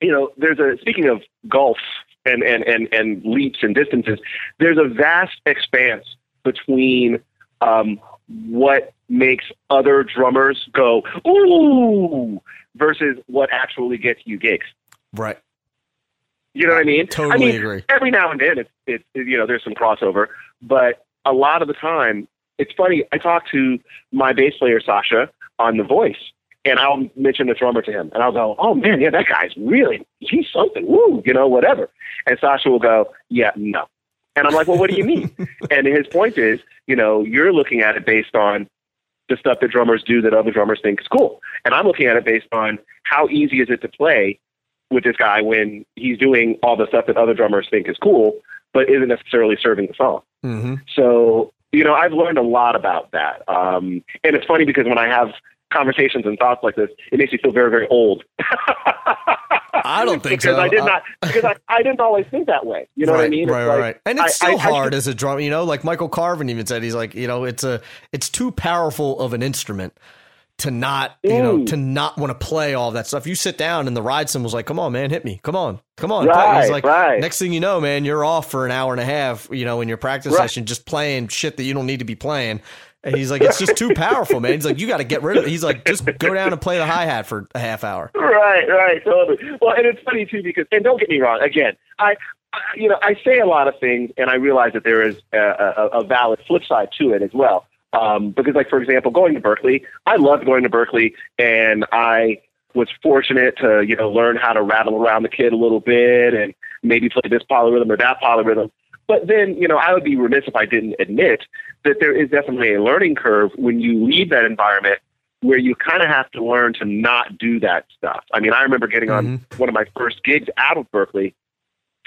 you know, there's a speaking of golf and and and and leaps and distances. There's a vast expanse between um, what makes other drummers go ooh versus what actually gets you gigs. Right. You know what I mean? Totally I mean, agree. Every now and then, it's it's you know there's some crossover, but a lot of the time, it's funny. I talk to my bass player Sasha on The Voice, and I'll mention the drummer to him, and I'll go, "Oh man, yeah, that guy's really he's something, woo, you know, whatever." And Sasha will go, "Yeah, no," and I'm like, "Well, what do you mean?" and his point is, you know, you're looking at it based on the stuff that drummers do that other drummers think is cool, and I'm looking at it based on how easy is it to play with this guy when he's doing all the stuff that other drummers think is cool, but isn't necessarily serving the song. hmm So, you know, I've learned a lot about that. Um, and it's funny because when I have conversations and thoughts like this, it makes me feel very, very old. I don't think because so. I did not, because I, I didn't always think that way. You know right, what I mean? It's Right, like, right, right. And it's I- still I- I hard should- as a drum. You know, like Michael Carvin even said, he's like, you know, it's a, it's too powerful of an instrument to not, you know, to not want to play all that stuff. You sit down and the ride cymbal's like, come on, man, hit me, come on, come on. Right, He's like, right. next thing you know, man, you're off for an hour and a half, you know, in your practice Right. session, just playing shit that you don't need to be playing. And he's like, it's just too powerful, man. He's like, you got to get rid of it. He's like, just go down and play the hi hat for a half hour. Right, right, totally. Well, and it's funny too because, and don't get me wrong. Again, I, I you know, I say a lot of things, and I realize that there is a, a, a valid flip side to it as well. Um, because, like for example, going to Berklee, I loved going to Berklee, and I was fortunate to you know learn how to rattle around the kit a little bit, and maybe play this polyrhythm or that polyrhythm. But then, you know, I would be remiss if I didn't admit that there is definitely a learning curve when you leave that environment where you kind of have to learn to not do that stuff. I mean, I remember getting on one of my first gigs out of Berklee,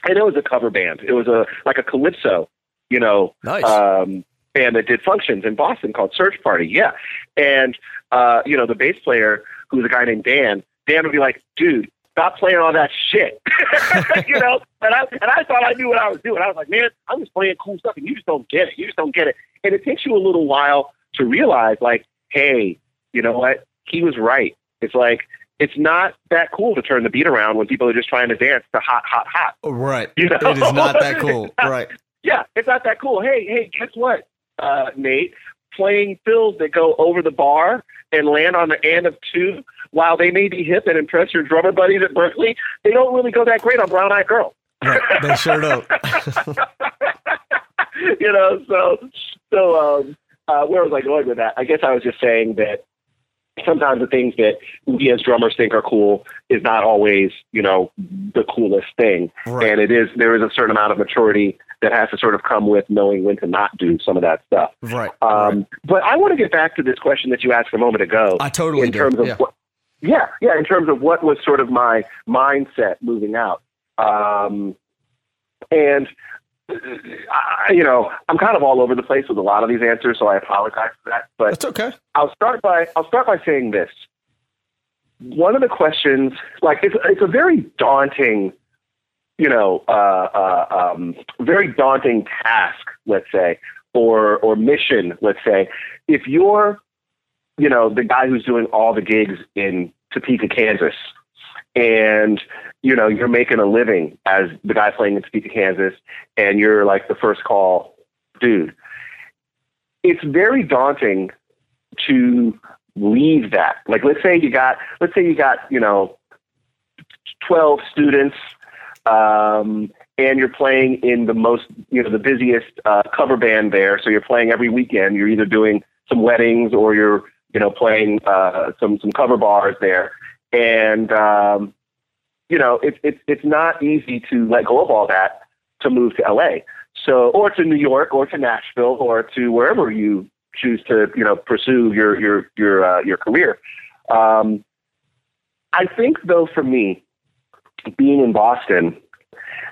and it was a cover band. It was a like a calypso, you know, Nice. um, band that did functions in Boston called Search Party. Yeah, and uh, you know, the bass player who was a guy named Dan. Dan would be like, "Dude, stop playing all that shit," you know. And I and I thought I knew what I was doing. I was like, "Man, I'm just playing cool stuff, and you just don't get it. You just don't get it." And it takes you a little while to realize, like, hey, you know what? He was right. It's like it's not that cool to turn the beat around when people are just trying to dance to hot, hot, hot. right. You know? It is not that cool. Right. Yeah, it's not that cool. Hey, hey, guess what, uh, Nate? Playing fills that go over the bar and land on the end of two, while they may be hip and impress your drummer buddies at Berklee, they don't really go that great on Brown Eyed Girl. They sure don't. you know, so so um, uh, where was I going with that? I guess I was just saying that sometimes the things that we as drummers think are cool is not always, you know, the coolest thing. Right. And it is there is a certain amount of maturity that has to sort of come with knowing when to not do some of that stuff. Right. Um, right. But I want to get back to this question that you asked a moment ago. I totally in do. terms of yeah. what, yeah, yeah, in terms of what was sort of my mindset moving out. Um, and I, you know, I'm kind of all over the place with a lot of these answers, so I apologize for that. But That's okay. I'll start by I'll start by saying this. One of the questions, like it's it's a very daunting, you know, uh, uh, um, very daunting task, let's say, or or mission, let's say. If you're, you know, the guy who's doing all the gigs in Topeka, Kansas, and you know you're making a living as the guy playing in Topeka, Kansas, and you're like the first call dude. It's very daunting to leave that. Like, let's say you got, let's say you got, you know, 12 students, um, and you're playing in the most, you know, the busiest uh, cover band there. So you're playing every weekend. You're either doing some weddings or you're, you know, playing uh, some some cover bars there. And um, you know, it's it's it's not easy to let go of all that to move to LA. So, or to New York, or to Nashville, or to wherever you choose to, you know, pursue your your your uh, your career. Um, I think, though, for me, being in Boston,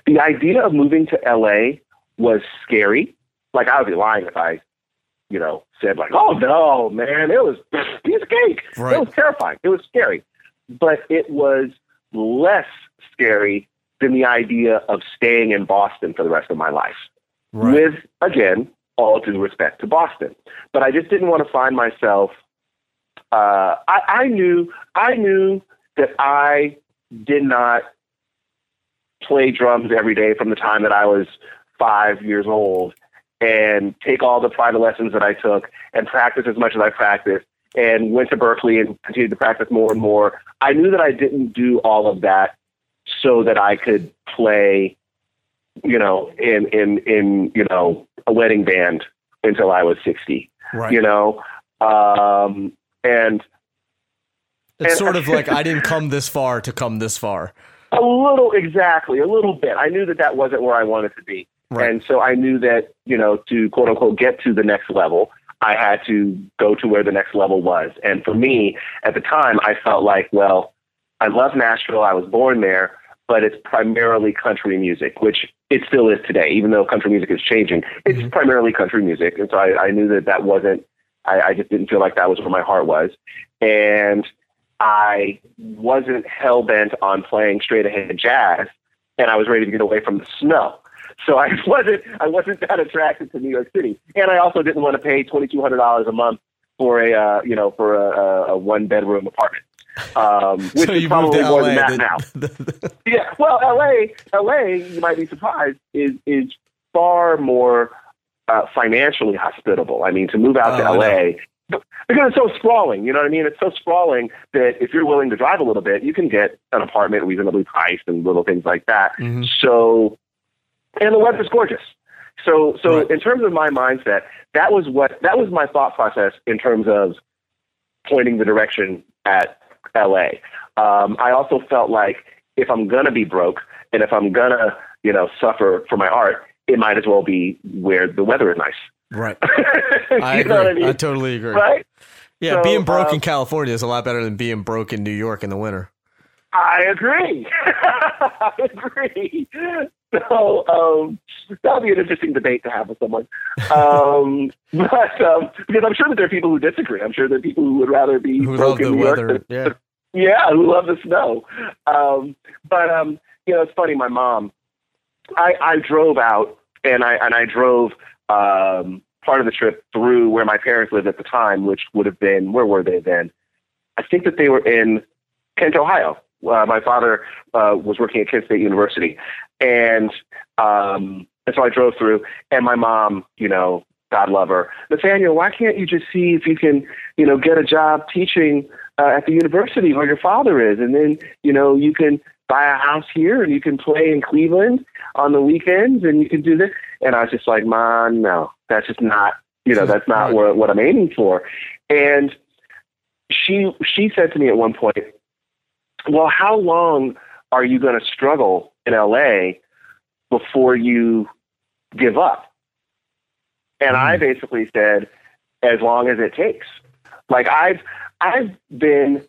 the idea of moving to LA was scary. Like I would be lying if I, you know, said like, "Oh no, man, it was piece of cake." Right. It was terrifying. It was scary, but it was less scary than the idea of staying in Boston for the rest of my life Right. with again all due respect to Boston. But I just didn't want to find myself. Uh, I, I knew I knew that I did not play drums every day from the time that I was five years old and take all the private lessons that I took and practice as much as I practiced and went to Berklee and continued to practice more and more. I knew that I didn't do all of that so that I could play, you know, in in in you know a wedding band until I was sixty. Right. You know, um, and it's and- sort of like I didn't come this far to come this far. a little exactly a little bit. I knew that that wasn't where I wanted to be, Right. and so I knew that you know to quote unquote get to the next level. I had to go to where the next level was. And for me, at the time, I felt like, well, I love Nashville. I was born there, but it's primarily country music, which it still is today, even though country music is changing. It's mm-hmm. primarily country music. And so I, I knew that that wasn't, I, I just didn't feel like that was where my heart was. And I wasn't hell bent on playing straight ahead jazz, and I was ready to get away from the snow. So I wasn't I wasn't that attracted to New York City, and I also didn't want to pay twenty two hundred dollars a month for a uh, you know for a, a, a one bedroom apartment, um, which so is probably more LA. than that the- now. the- Yeah, well, LA, LA, you might be surprised, is is far more uh, financially hospitable. I mean, to move out Oh, to LA because it's so sprawling. You know what I mean? It's so sprawling that if you're willing to drive a little bit, you can get an apartment reasonably priced and little things like that. Mhm. So, and the weather's gorgeous. So, so Right. in terms of my mindset, that was what that was my thought process in terms of pointing the direction at LA. Um, I also felt like if I'm gonna be broke and if I'm gonna, you know, suffer for my art, it might as well be where the weather is nice. right. I agree. know what I totally agree. right? Yeah, So, being broke um, in California is a lot better than being broke in New York in the winter. I agree. I agree. So um, that'll be an interesting debate to have with someone. Um, but um, because I'm sure that there are people who disagree. I'm sure there are people who would rather be Who love broke the in New York weather. than- Yeah. yeah, who love the snow. Um, but um, you know, it's funny. My mom, I, I drove out, and I and I drove um, part of the trip through where my parents lived at the time, which would have been where were they then? I think that they were in Kent, Ohio. Uh, my father uh, was working at Kent State University, and um, and so I drove through, and my mom, you know, God love her, Nathaniel, why can't you just see if you can, you know, get a job teaching uh, at the university where your father is, and then you know you can buy a house here and you can play in Cleveland on the weekends and you can do this. And I was just like, Mom, no, that's just not, you know, that's not what, what I'm aiming for. And she she said to me at one point, well, how long are you going to struggle in LA before you give up? And I mm. basically said, as long as it takes. Like I've I've been,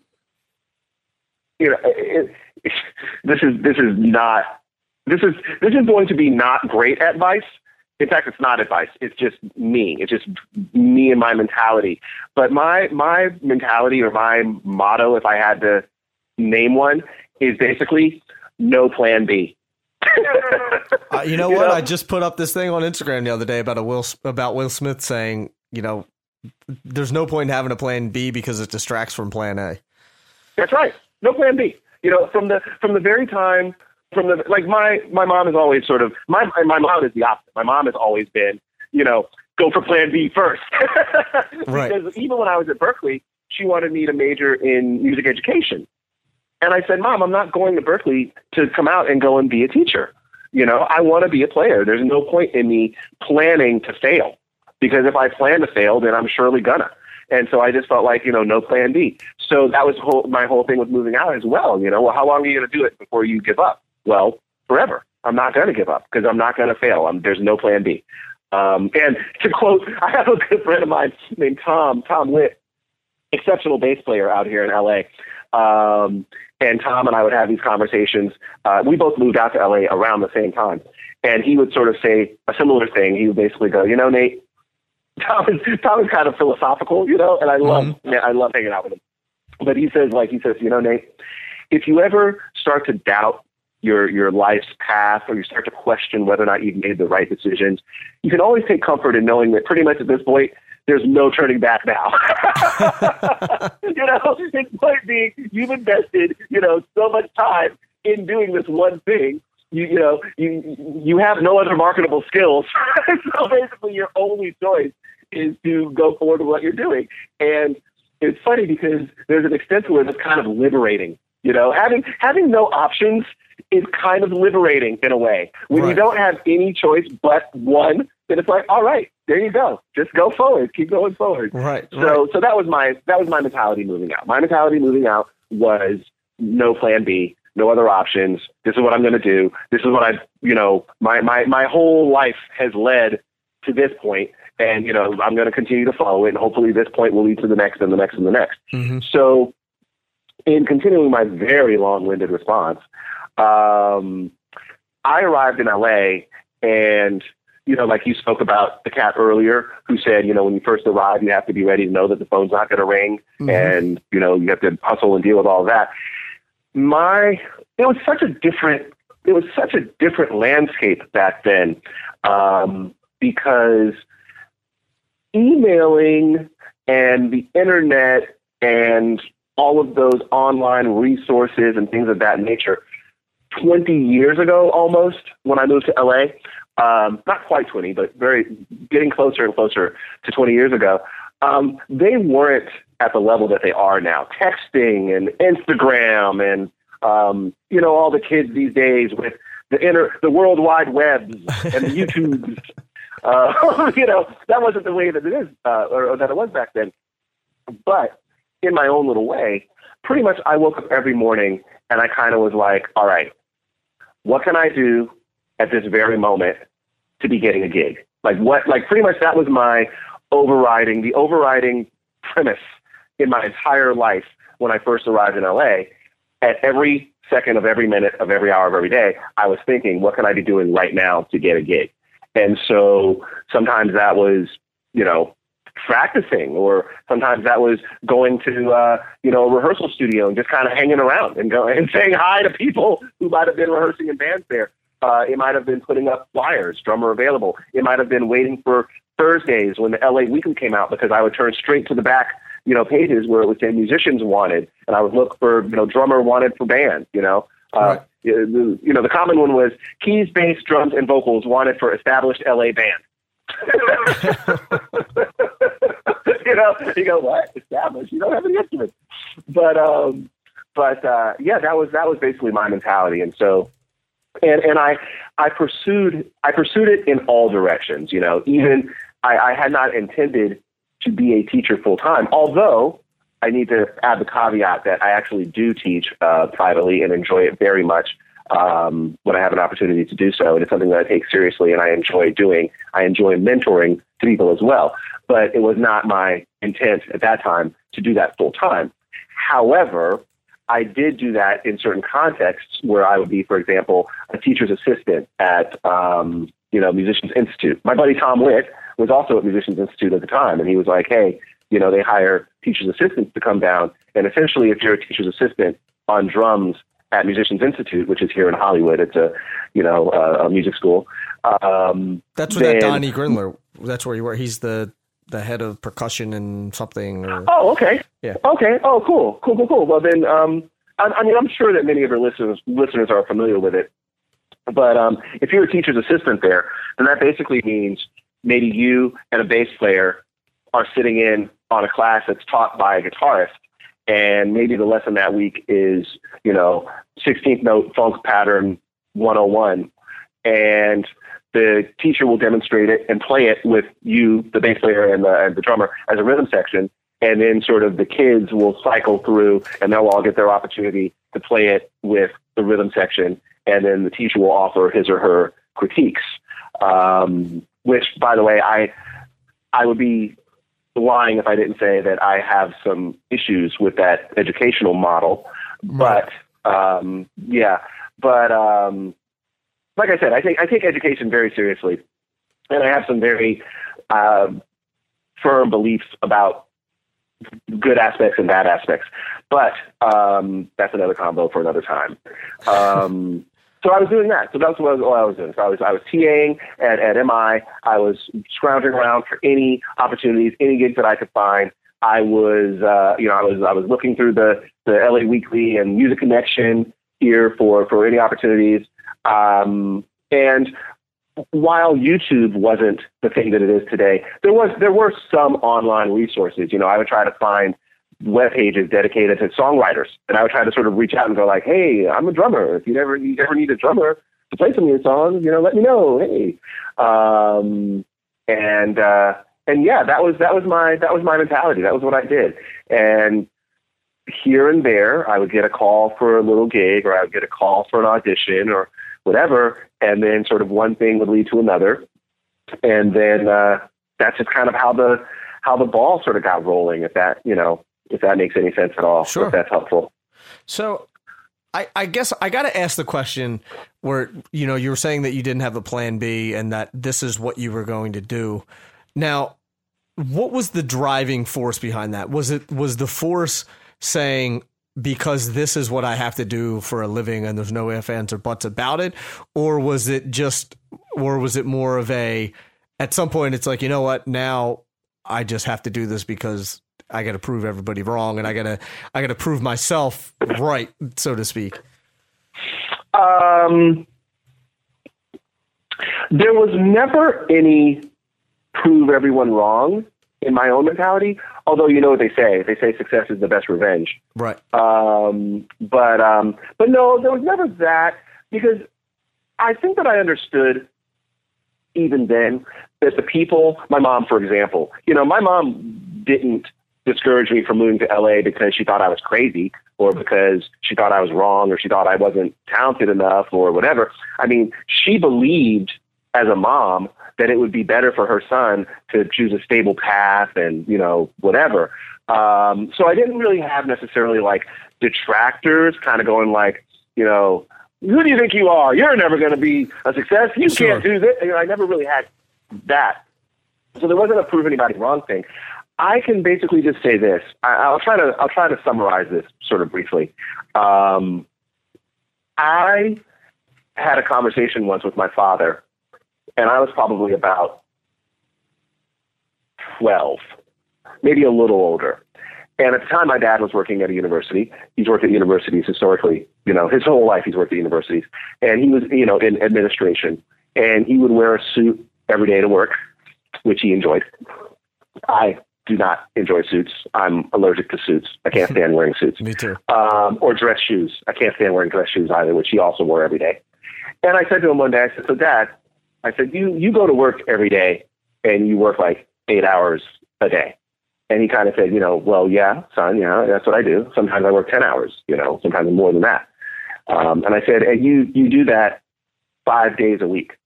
you know, it, it, this is this is not this is this is going to be not great advice. In fact, it's not advice. It's just me. It's just me and my mentality. But my my mentality or my motto, if I had to name one, is basically no plan B. Uh, you know You what? know? I just put up this thing on Instagram the other day about a Will about Will Smith saying, you know, there's no point in having a plan B because it distracts from plan A. That's right. No plan B. You know, from the from the very time from the like my my mom is always sort of my my mom is the opposite. My mom has always been, you know, go for plan B first. Right. Because even when I was at Berklee, she wanted me to major in music education. And I said, Mom, I'm not going to Berklee to come out and go and be a teacher. You know, I want to be a player. There's no point in me planning to fail because if I plan to fail, then I'm surely gonna. And so I just felt like, you know, no plan B. So that was whole, my whole thing with moving out as well. You know, well, how long are you going to do it before you give up? Well, forever. I'm not going to give up because I'm not going to fail. I'm, there's no plan B. Um, and to quote, I have a good friend of mine named Tom, Tom Witt, exceptional bass player out here in LA. Um, and Tom and I would have these conversations. Uh, we both moved out to LA around the same time. And he would sort of say a similar thing. He would basically go, you know, Nate, Tom is, Tom is kind of philosophical, you know, and I love, man, I love hanging out with him. But he says, like, he says, you know, Nate, if you ever start to doubt your your life's path or you start to question whether or not you've made the right decisions, you can always take comfort in knowing that pretty much at this point, there's no turning back now. you know, it's point being you've invested, you know, so much time in doing this one thing you you know you you have no other marketable skills, so basically your only choice is to go forward with what you're doing. And it's funny because there's an extent to where it's kind of liberating. You know, having having no options is kind of liberating in a way. When Right. you don't have any choice but one, then it's like, all right, there you go. Just go forward. Keep going forward. Right. So so that was my that was my mentality moving out. My mentality moving out was no plan B, no other options. This is what I'm going to do. This is what I you know my my my whole life has led to this point, and you know I'm going to continue to follow it, and hopefully this point will lead to the next and the next and the next. hmm So, in continuing my very long-winded response, um, I arrived in LA, and you know, like you spoke about the cat earlier, who said, you know, when you first arrive, you have to be ready to know that the phone's not going to ring, and you know, you have to hustle and deal with all that. My, it was such a different, it was such a different landscape back then, um, because emailing and the internet and all of those online resources and things of that nature 20 years ago almost when I moved to LA. Um, not quite 20, but very getting closer and closer to 20 years ago. Um, they weren't at the level that they are now. Texting and Instagram and um, you know all the kids these days with the inter the World Wide Webs and the YouTubes. Uh, you know that wasn't the way that it is uh, or, or that it was back then. But in my own little way, pretty much I woke up every morning and I kind of was like, all right, what can I do at this very moment to be getting a gig? Like what, like pretty much that was my overriding, the overriding premise in my entire life when I first arrived in LA. At every second of every minute of every hour of every day, I was thinking, what can I be doing right now to get a gig? And so sometimes that was, you know, practicing or sometimes that was going to uh, you know a rehearsal studio and just kind of hanging around and going and saying hi to people who might have been rehearsing in bands there uh, it might have been putting up flyers drummer available it might have been waiting for thursdays when the la weekly came out because i would turn straight to the back you know pages where it would say musicians wanted and i would look for you know drummer wanted for band you know uh, Right. you know, the- you know the common one was keys bass drums and vocals wanted for established la band you know, you go, what? Established. You don't have any instruments. But um but uh yeah, that was that was basically my mentality. And so and and I I pursued I pursued it in all directions, you know, even I, I had not intended to be a teacher full time, although I need to add the caveat that I actually do teach uh, privately and enjoy it very much um, when I have an opportunity to do so. And it's something that I take seriously and I enjoy doing. I enjoy mentoring to people as well. But it was not my intent at that time to do that full time. However, I did do that in certain contexts where I would be, for example, a teacher's assistant at, um, you know, Musicians Institute. My buddy Tom Witt was also at Musicians Institute at the time, and he was like, hey, you know, they hire teacher's assistants to come down. And essentially, if you're a teacher's assistant on drums at Musicians Institute, which is here in Hollywood, it's a, you know, uh, a music school. Um, That's where that Donny Gruendler. That's where you were. He's the the head of percussion and something. Or, Oh, okay. Yeah. Okay. Oh, cool. Cool. Cool. Cool. Well, then, um, I, I mean, I'm sure that many of your listeners listeners are familiar with it. But um, if you're a teacher's assistant there, then that basically means maybe you and a bass player are sitting in on a class that's taught by a guitarist, and maybe the lesson that week is, you know, 16th note funk pattern 101, and the teacher will demonstrate it and play it with you, the bass player and the, and the drummer, as a rhythm section. And then sort of the kids will cycle through and they'll all get their opportunity to play it with the rhythm section. And then the teacher will offer his or her critiques. Um, which, by the way, I I would be lying if I didn't say that I have some issues with that educational model. But um, yeah, but um, like I said, I take I take education very seriously, and I have some very um, firm beliefs about good aspects and bad aspects. But um, that's another combo for another time. Um, so I was doing that. So that's what I was, what I was doing. So I was I was TAing at, at MI. I was scrounging around for any opportunities, any gigs that I could find. I was uh, you know I was I was looking through the the LA Weekly and Music Connection here for for any opportunities. Um, and while YouTube wasn't the thing that it is today, there was there were some online resources. You know, I would try to find web pages dedicated to songwriters, and I would try to sort of reach out and go like, "Hey, I'm a drummer. If you ever you ever need a drummer to play some of your songs, you know, let me know. Hey." Um, and uh, and yeah, that was that was my that was my mentality. That was what I did, and here and there, I would get a call for a little gig, or I would get a call for an audition, or whatever, and then sort of one thing would lead to another, and then uh, that's just kind of how the how the ball sort of got rolling. If that you know if that makes any sense at all, Sure. if that's helpful. So I, I guess I got to ask the question where, you know, you were saying that you didn't have a plan B and that this is what you were going to do. Now, what was the driving force behind that? Was it, was the force saying, because this is what I have to do for a living and there's no ifs, ands, or buts about it? Or was it just, or was it more of a, at some point, it's like, you know what, now I just have to do this because I got to prove everybody wrong, and I gotta I gotta prove myself right, so to speak. Um, there was never any prove everyone wrong in my own mentality. Although you know what they say, they say success is the best revenge. Right. Um, but um, but no, there was never that because I think that I understood even then that the people, my mom, for example, you know, my mom didn't discourage me from moving to LA because she thought I was crazy or because she thought I was wrong or she thought I wasn't talented enough or whatever. I mean, she believed as a mom that it would be better for her son to choose a stable path and, you know, whatever. Um, so I didn't really have necessarily like detractors kind of going like, you know, who do you think you are? You're never going to be a success. You Sure. can't do this. You know, I never really had that. So there wasn't a prove anybody wrong thing. I can basically just say this. I, I'll try to I'll try to summarize this sort of briefly. Um, I had a conversation once with my father, and I was probably about twelve, maybe a little older. And at the time, my dad was working at a university. He's worked at universities historically. You know, his whole life he's worked at universities, and he was, you know, in administration. And he would wear a suit every day to work, which he enjoyed. I do not enjoy suits. I'm allergic to suits. I can't stand wearing suits. Me too. Um, or dress shoes. I can't stand wearing dress shoes either, which he also wore every day. And I said to him one day, I said, "So, Dad, I said you you go to work every day, and you work like eight hours a day." And he kind of said, "You know, well, yeah, son, yeah, that's what I do. Sometimes I work ten hours. You know, sometimes more than that." Um, and I said, "And you you do that five days a week?"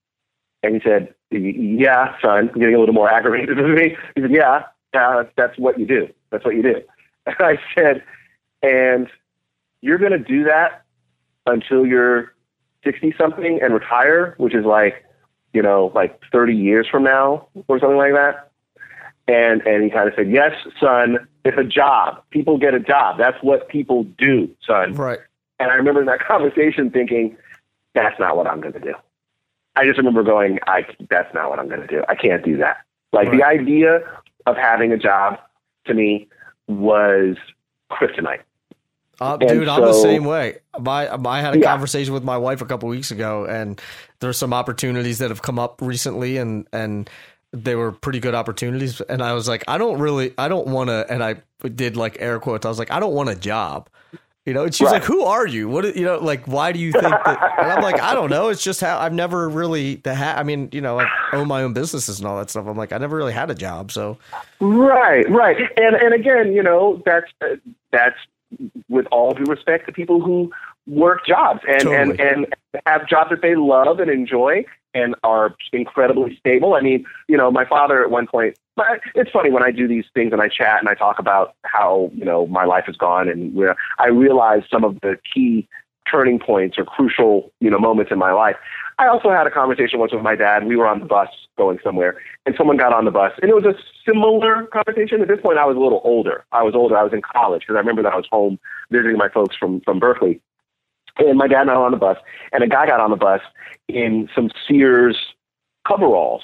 And he said, "Yeah, son." Getting a little more aggravated with me. He said, "Yeah, yeah, that's what you do. That's what you do." And I said, "And you're going to do that until you're 60 something and retire, which is like, you know, like 30 years from now or something like that. And, and he kind of said, yes, son, it's a job. People get a job. That's what people do, son. Right. And I remember in that conversation thinking, that's not what I'm going to do. I just remember going, I, that's not what I'm going to do. I can't do that. Like the idea of having a job to me was kryptonite. Uh, dude, I'm the same way. My, I had a Yeah. conversation with my wife a couple weeks ago, and there's some opportunities that have come up recently, and and they were pretty good opportunities. And I was like, I don't really, I don't want to. And I did like air quotes. I was like, I don't want a job. You know, and she's Right. like, "Who are you? What? You know, like, why do you think that?" And I'm like, "I don't know. It's just how I've never really the ha- I mean, you know, I own my own businesses and all that stuff. I'm like, I never really had a job, so Right, right, and and again, you know, that's that's with all due respect to people who work jobs and Totally. and and have jobs that they love and enjoy and are incredibly stable. I mean, you know, my father at one point. But it's funny when I do these things and I chat and I talk about how you know my life has gone and where I realize some of the key turning points or crucial you know moments in my life. I also had a conversation once with my dad. We were on the bus going somewhere, and someone got on the bus, and it was a similar conversation. At this point, I was a little older. I was older. I was in college because I remember that I was home visiting my folks from from Berklee, and my dad and I were on the bus, and a guy got on the bus in some Sears coveralls.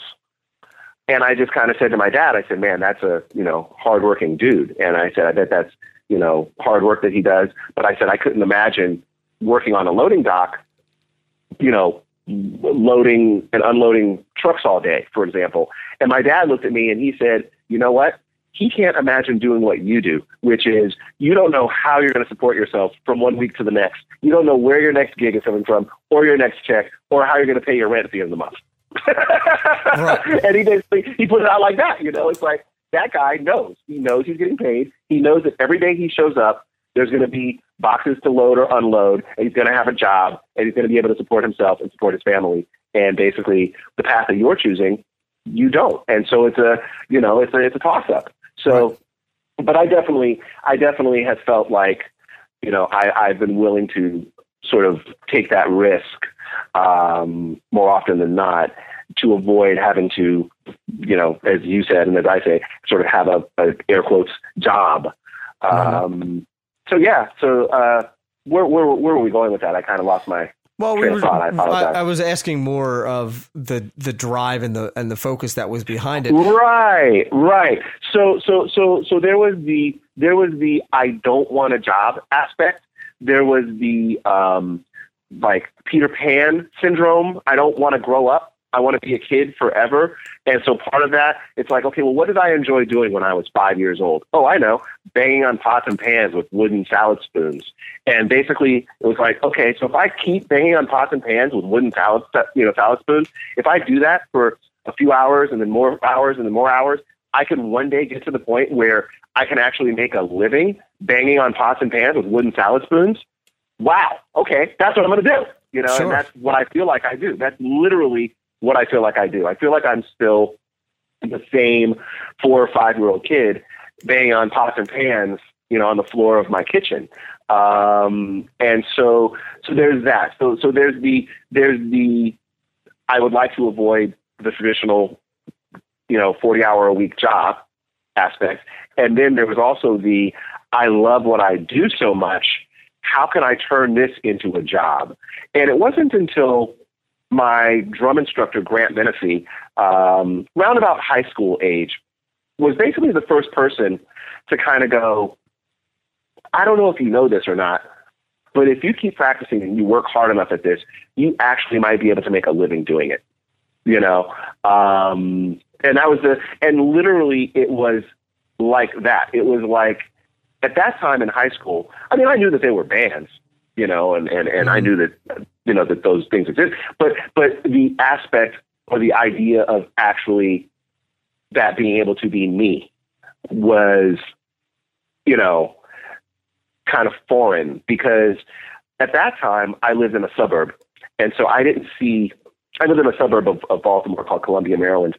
And I just kind of said to my dad, I said, "Man, that's a you know hardworking dude." And I said, "I bet that's you know hard work that he does." But I said I couldn't imagine working on a loading dock you know, loading and unloading trucks all day, for example. And my dad looked at me and he said, you know what? He can't imagine doing what you do, which is you don't know how you're going to support yourself from one week to the next. You don't know where your next gig is coming from, or your next check, or how you're going to pay your rent at the end of the month. right. And he basically he put it out like that. You know, it's like that guy knows. He knows he's getting paid. He knows that every day he shows up, there's going to be boxes to load or unload, and he's going to have a job, and he's going to be able to support himself and support his family. And basically, the path that you're choosing, you don't. And so it's a, you know, it's a, it's a toss up. So, right. but I definitely, I definitely have felt like, you know, I, I've been willing to sort of take that risk um, more often than not to avoid having to, you know, as you said and as I say, sort of have a, a air quotes job. Mm-hmm. Um, so yeah, so uh, where, where where were we going with that? I kind of lost my well, we were, I, I, I, was asking more of the the drive and the and the focus that was behind it. Right, right. So so so so there was the there was the I don't want a job aspect. There was the um, like Peter Pan syndrome. I don't want to grow up I want to be a kid forever. And so part of that, it's like, okay, well, what did I enjoy doing when I was five years old? Oh, I know, banging on pots and pans with wooden salad spoons. And basically, it was like, okay, so if I keep banging on pots and pans with wooden salad, you know, salad spoons, if I do that for a few hours and then more hours and then more hours, I could one day get to the point where I can actually make a living banging on pots and pans with wooden salad spoons. Wow. Okay, that's what I'm going to do. You know, sure. and that's what I feel like I do. That's literally what I feel like I do. I feel like I'm still the same four or five year old kid banging on pots and pans, you know, on the floor of my kitchen. Um, and so, so there's that. So, so there's the, there's the, I would like to avoid the traditional, you know, 40 hour a week job aspect. And then there was also the, I love what I do so much. How can I turn this into a job? And it wasn't until my drum instructor, Grant Menifee, um, round about high school age, was basically the first person to kind of go, I don't know if you know this or not, but if you keep practicing and you work hard enough at this, you actually might be able to make a living doing it. You know, um, and that was the, and literally it was like that. It was like at that time in high school. I mean, I knew that they were bands, you know, and and and mm-hmm. I knew that you know that those things exist. But but the aspect or the idea of actually that being able to be me was, you know, kind of foreign because at that time I lived in a suburb, and so I didn't see. I lived in a suburb of, of Baltimore called Columbia, Maryland,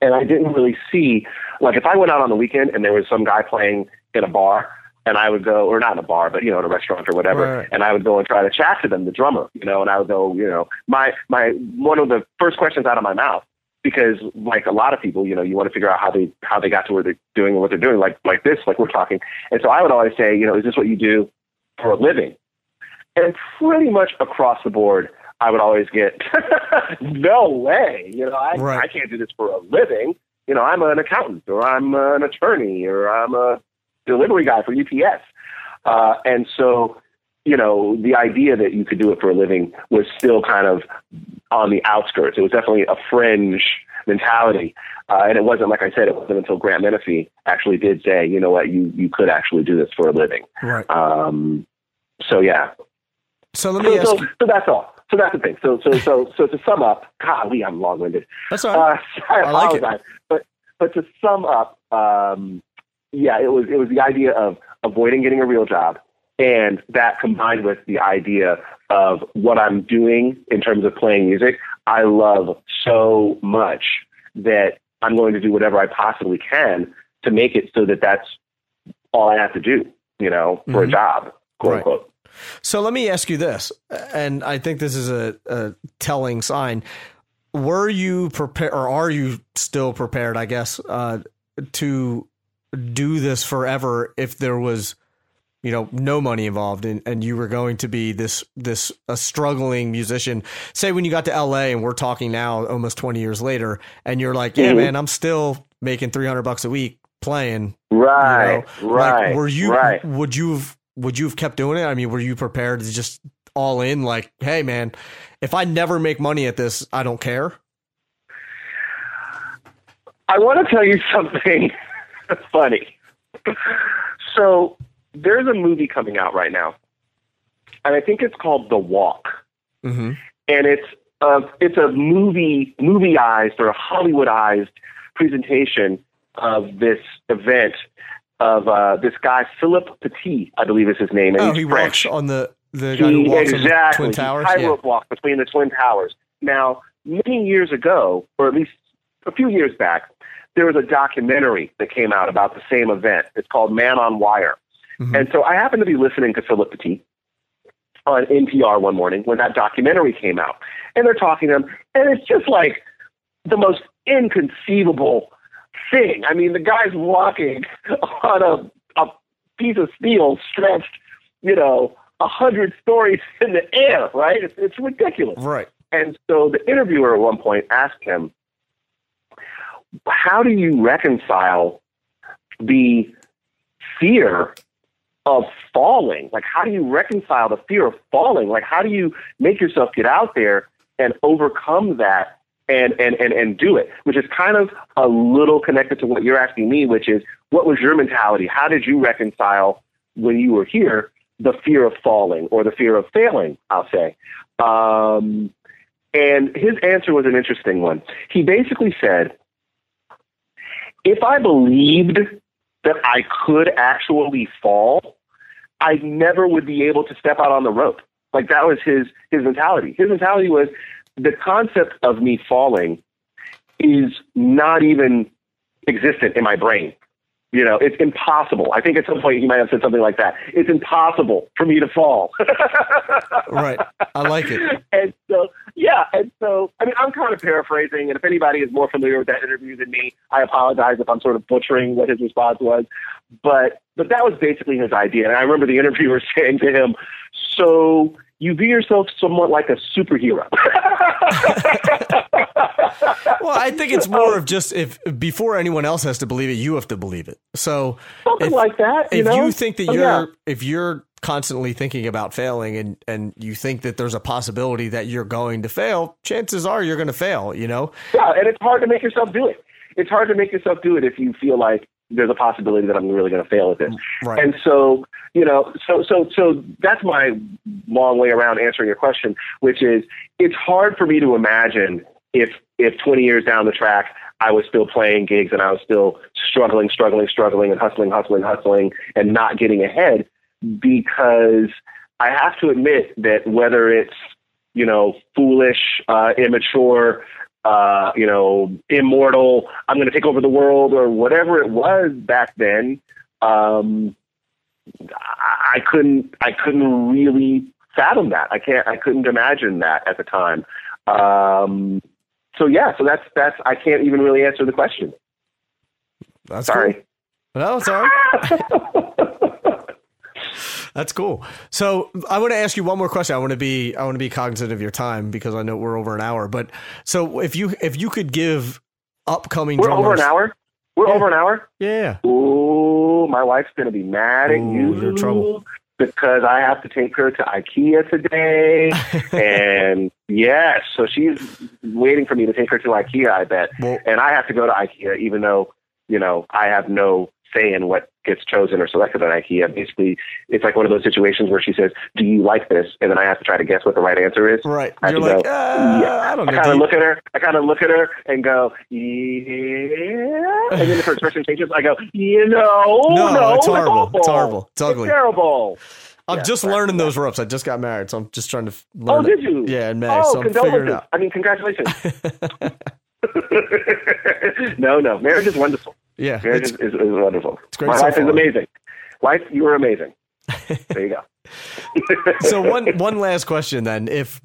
and I didn't really see like if I went out on the weekend and there was some guy playing in a bar and I would go, or not in a bar, but you know, in a restaurant or whatever, right. and I would go and try to chat to them, the drummer, you know, and I would go, you know, my my one of the first questions out of my mouth, because like a lot of people, you know, you want to figure out how they how they got to where they're doing and what they're doing, like like this, like we're talking, and so I would always say, you know, is this what you do for a living? And pretty much across the board, I would always get, no way, you know, I right. I can't do this for a living. You know, I'm an accountant, or I'm an attorney, or I'm a delivery guy for UPS. Uh, and so, you know, the idea that you could do it for a living was still kind of on the outskirts. It was definitely a fringe mentality. Uh, and it wasn't, like I said, it wasn't until Grant Menifee actually did say, you know what, you, you could actually do this for a living. Right. Um, so, yeah. So let me so, ask so, you. So that's all. So that's the thing. So, so, so, so to sum up, golly, I'm long-winded. That's all right. Uh, I, I like apologize. It. But, but to sum up, um, yeah, it was it was the idea of avoiding getting a real job, and that combined with the idea of what I'm doing in terms of playing music, I love so much that I'm going to do whatever I possibly can to make it so that that's all I have to do, you know, for mm-hmm. a job, quote right. unquote. So let me ask you this, and I think this is a, a telling sign. Were you prepared, or are you still prepared? I guess uh, to do this forever if there was you know no money involved and, and you were going to be this this a struggling musician say when you got to la and we're talking now almost 20 years later and you're like yeah mm-hmm. man i'm still making 300 bucks a week playing right you know? right like, were you right. would you have would you have kept doing it i mean were you prepared to just all in? Like, hey, man, if I never make money at this, I don't care. I want to tell you something funny. So there's a movie coming out right now, and I think it's called The Walk, Mm-hmm. and it's uh, it's a movie movieized or a Hollywoodized presentation of this event of uh, this guy Philippe Petit, I believe is his name, and Oh, he French. walks on the the guy who He- walks on the. Twin Towers. He Yeah. tightrope walk between the Twin Towers. Now, many years ago, or at least a few years back, there was a documentary that came out about the same event. It's called Man on Wire. Mhm. And so I happened to be listening to Philippe Petit on NPR one morning when that documentary came out. And they're talking to him, and it's just like the most inconceivable thing. I mean, the guy's walking on a, a piece of steel stretched, you know, a hundred stories in the air, right? It's, it's ridiculous. Right. And so the interviewer at one point asked him, How do you reconcile the fear of falling? Like, how do you reconcile the fear of falling? Like, how do you make yourself get out there and overcome that and, and, and, and do it? Which is kind of a little connected to what you're asking me, which is what was your mentality? How did you reconcile when you were here the fear of falling or the fear of failing, I'll say? Um, and his answer was an interesting one. He basically said, if I believed that I could actually fall, I never would be able to step out on the rope. Like that was his his mentality. His mentality was the concept of me falling is not even existent in my brain. You know, it's impossible. I think at some point he might have said something like that. It's impossible for me to fall. Right. I like it. and so, yeah, and so, I mean, I'm kind of paraphrasing, and if anybody is more familiar with that interview than me, I apologize if I'm sort of butchering what his response was. But, but that was basically his idea. And I remember the interviewer saying to him, "So you view yourself somewhat like a superhero." Well, I think it's more of just if before anyone else has to believe it, you have to believe it. So Something if, like that. You if know? you think that Oh, you're yeah. if you're constantly thinking about failing and and you think that there's a possibility that you're going to fail, chances are you're going to fail. You know. Yeah, and it's hard to make yourself do it. It's hard to make yourself do it if you feel like there's a possibility that I'm really going to fail at this. Right. And so, you know, so so so that's my long way around answering your question, which is it's hard for me to imagine if if 20 years down the track I was still playing gigs and I was still struggling, struggling, struggling, and hustling, hustling, hustling, and not getting ahead because I have to admit that whether it's you know foolish, uh, immature, uh, you know, immortal, I'm going to take over the world, or whatever it was back then. Um, I couldn't, I couldn't really fathom that. I can't, I couldn't imagine that at the time. Um, so yeah, so that's that's. I can't even really answer the question. That's Sorry. Cool. No, right. That's cool. So I want to ask you one more question. I want to be I want to be cognizant of your time because I know we're over an hour. But so if you if you could give upcoming We're drummers, over an hour. We're Yeah. over an hour. yeah, Ooh, my wife's gonna be mad at Ooh, you. you're trouble. Because I have to take her to IKEA today, and yes, so she's waiting for me to take her to IKEA. I bet, Well- and I have to go to IKEA, even though you know I have no say in what gets chosen or selected at IKEA. Basically, it's like one of those situations where she says, "Do you like this?" and then I have to try to guess what the right answer is. right. I You're like, go, uh, yeah. I don't I kind of look at her. I kind of look at her and go, yeah. And then if her expression changes, I go, you know, No, no, it's horrible. awful. It's horrible. It's ugly. terrible. I'm Yeah, just right, learning those ropes. I just got married, so I'm just trying to learn. Oh, it. did you? Yeah, in May. Oh, so I'm figuring it out. I mean, congratulations. no, no, marriage is wonderful. Yeah, Marriage it's, is, is, is wonderful. great My so life is amazing. Life, you are amazing. There you go. so one one last question then if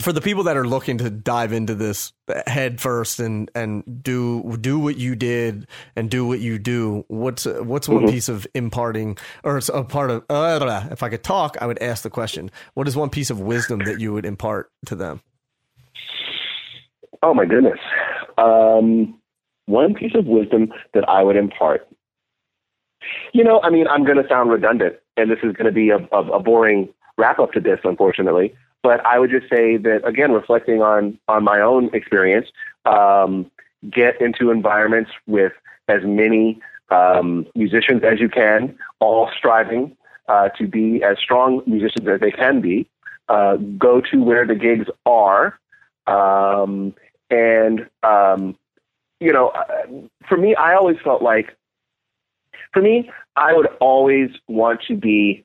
for the people that are looking to dive into this head first and and do do what you did and do what you do what's what's one Mhm. piece of imparting or it's a part of uh, if i could talk i would ask the question what is one piece of wisdom that you would impart to them Oh my goodness. Um, one piece of wisdom that I would impart. You know, I mean, I'm going to sound redundant, and this is going to be a, a, a boring wrap up to this, unfortunately. But I would just say that again, reflecting on on my own experience, um, get into environments with as many um, musicians as you can, all striving uh, to be as strong musicians as they can be. Uh, go to where the gigs are, um, and um, you know, uh, for me, I always felt like, for me, I would always want to be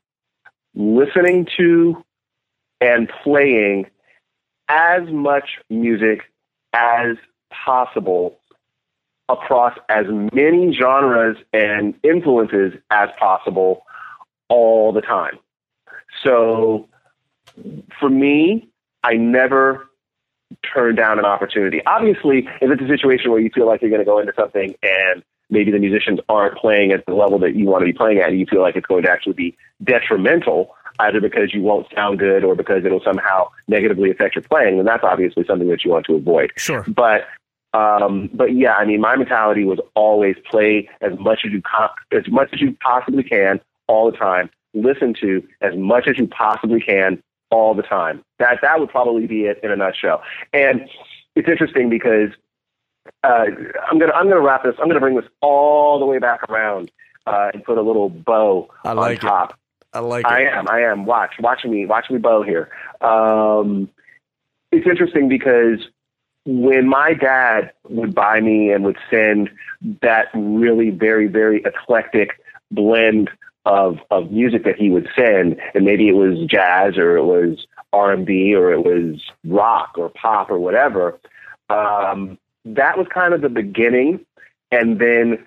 listening to and playing as much music as possible across as many genres and influences as possible all the time. So for me, I never turn down an opportunity. Obviously, if it's a situation where you feel like you're going to go into something and maybe the musicians aren't playing at the level that you want to be playing at, and you feel like it's going to actually be detrimental, either because you won't sound good or because it'll somehow negatively affect your playing, then that's obviously something that you want to avoid. Sure. But um, but yeah, I mean, my mentality was always play as much as you co- as much as you possibly can all the time. Listen to as much as you possibly can all the time. That that would probably be it in a nutshell. And it's interesting because uh, I'm gonna I'm gonna wrap this. I'm gonna bring this all the way back around uh, and put a little bow I like on top. it. I like it. I am. I am. Watch. Watch me. Watch me bow here. Um, it's interesting because when my dad would buy me and would send that really very very eclectic blend of of music that he would send, and maybe it was jazz or it was R and B or it was rock or pop or whatever. Um, that was kind of the beginning, and then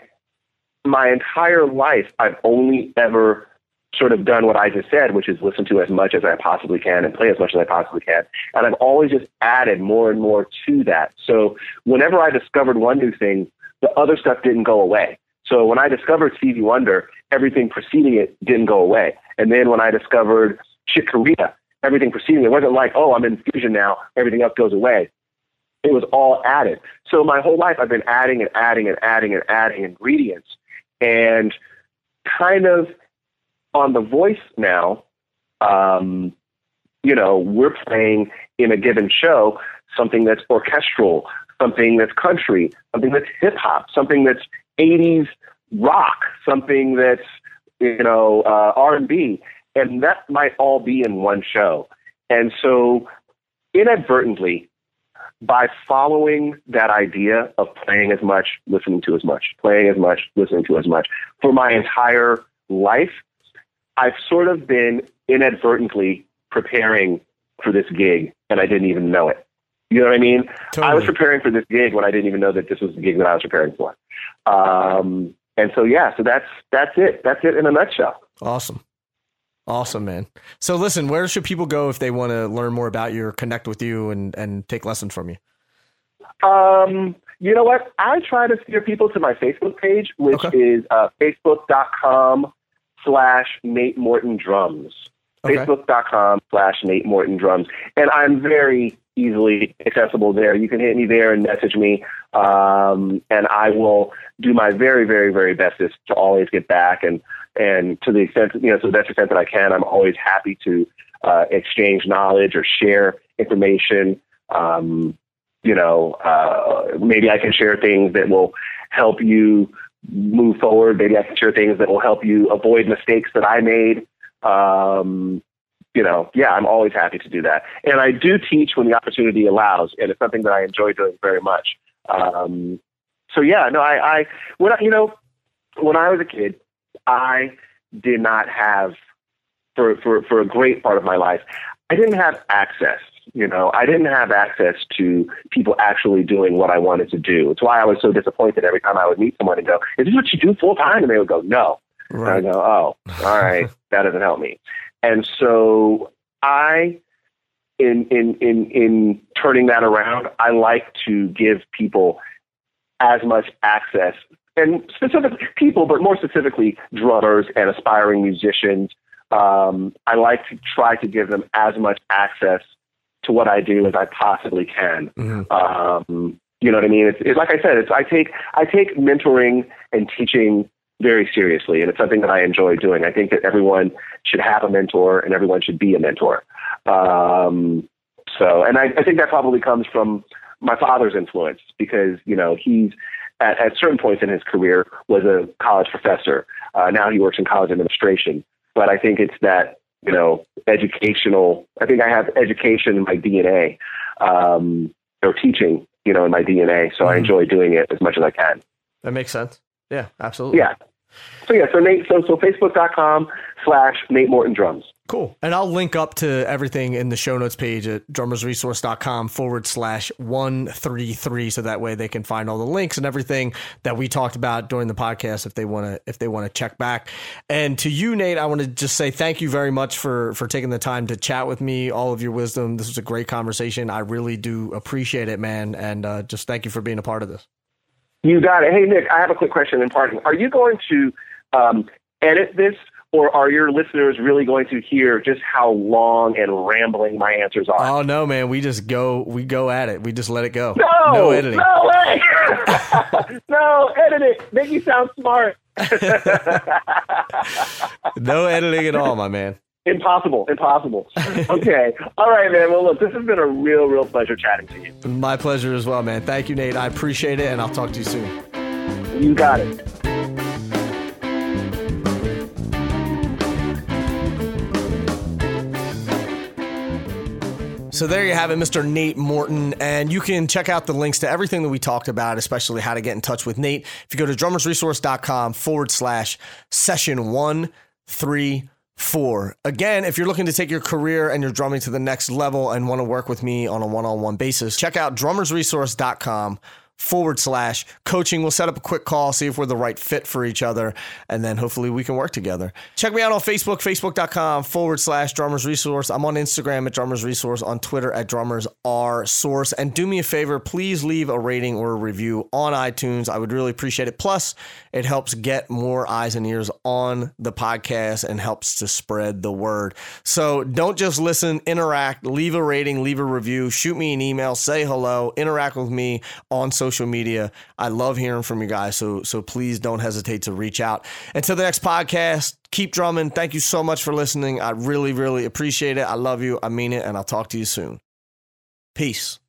my entire life, I've only ever sort of done what I just said, which is listen to as much as I possibly can and play as much as I possibly can. And I've always just added more and more to that. So whenever I discovered one new thing, the other stuff didn't go away. So when I discovered Stevie Wonder, everything preceding it didn't go away. And then when I discovered Chick Corea, everything preceding it wasn't like, oh, I'm in fusion now, everything else goes away. It was all added. So my whole life I've been adding and adding and adding and adding ingredients. And kind of on the voice now, um, you know, we're playing in a given show something that's orchestral, something that's country, something that's hip hop, something that's 80s rock, something that's you know uh, R&B, and that might all be in one show. And so, inadvertently, by following that idea of playing as much, listening to as much, playing as much, listening to as much, for my entire life, I've sort of been inadvertently preparing for this gig, and I didn't even know it. You know what I mean? Totally. I was preparing for this gig when I didn't even know that this was the gig that I was preparing for. Um, and so, yeah, so that's that's it. That's it in a nutshell. Awesome. Awesome, man. So listen, where should people go if they want to learn more about you or connect with you and, and take lessons from you? Um, you know what? I try to steer people to my Facebook page, which Okay. is uh, facebook.com slash Nate Morton Drums. Okay. Facebook.com slash Nate Morton Drums. And I'm very easily accessible there. You can hit me there and message me. Um, and I will do my very, very, very best to always get back. And, and to the extent, you know, to the best extent that I can, I'm always happy to uh, exchange knowledge or share information. Um, you know, uh, maybe I can share things that will help you move forward. Maybe I can share things that will help you avoid mistakes that I made. Um, you know, yeah, I'm always happy to do that. And I do teach when the opportunity allows, and it's something that I enjoy doing very much. Um, so yeah, no, I, I, when I, you know, when I was a kid, I did not have, for, for, for a great part of my life, I didn't have access. You know, I didn't have access to people actually doing what I wanted to do. It's why I was so disappointed every time I would meet someone and go, "Is this what you do full time?" And they would go, "No." And I go, "Oh, all right, that doesn't help me." And so I, in in in in turning that around, I like to give people as much access, and specific people, but more specifically drummers and aspiring musicians. Um, I like to try to give them as much access to what I do as I possibly can. Mhm. Um, you know what I mean? It's, it's like I said. It's I take I take mentoring and teaching very seriously, and it's something that I enjoy doing. I think that everyone should have a mentor, and everyone should be a mentor. Um, so, and I, I think that probably comes from my father's influence because you know he's at, at certain points in his career was a college professor. Uh, now he works in college administration. But I think it's that you know educational. I think I have education in my DNA um, or teaching, you know, in my DNA. So mm-hmm. I enjoy doing it as much as I can. That makes sense. Yeah, absolutely. Yeah. So yeah, so Nate, so so Facebook.com slash Nate Morton Drums. Cool. And I'll link up to everything in the show notes page at drummersresource.com forward slash 133. So that way they can find all the links and everything that we talked about during the podcast if they want to, if they want to check back. And to you, Nate, I want to just say thank you very much for, for taking the time to chat with me, all of your wisdom. This was a great conversation. I really do appreciate it, man. And uh, just thank you for being a part of this. You got it. Hey, Nick, I have a quick question in parting. Are you going to um, edit this or are your listeners really going to hear just how long and rambling my answers are? Oh no, man, we just go we go at it. We just let it go. No, no editing. No way. no, edit it. Make you sound smart. no editing at all, my man. Impossible. Impossible. Okay. All right, man. Well, look, this has been a real, real pleasure chatting to you. My pleasure as well, man. Thank you, Nate. I appreciate it, and I'll talk to you soon. You got it. So there you have it, Mr. Nate Morton. And you can check out the links to everything that we talked about, especially how to get in touch with Nate. If you go to drummersresource.com forward slash session one, three, four. Again, if you're looking to take your career and your drumming to the next level and want to work with me on a one on one basis, check out drummersresource.com forward slash coaching. We'll set up a quick call, see if we're the right fit for each other, and then hopefully we can work together. Check me out on Facebook, facebook.com forward slash drummers resource. I'm on Instagram at drummers resource, on Twitter at drummers r source. And do me a favor, please leave a rating or a review on iTunes. I would really appreciate it. Plus, it helps get more eyes and ears on the podcast and helps to spread the word. So don't just listen, interact, leave a rating, leave a review, shoot me an email, say hello, interact with me on social social media. I love hearing from you guys. So so please don't hesitate to reach out. Until the next podcast, keep drumming. Thank you so much for listening. I really, really appreciate it. I love you. I mean it. And I'll talk to you soon. Peace.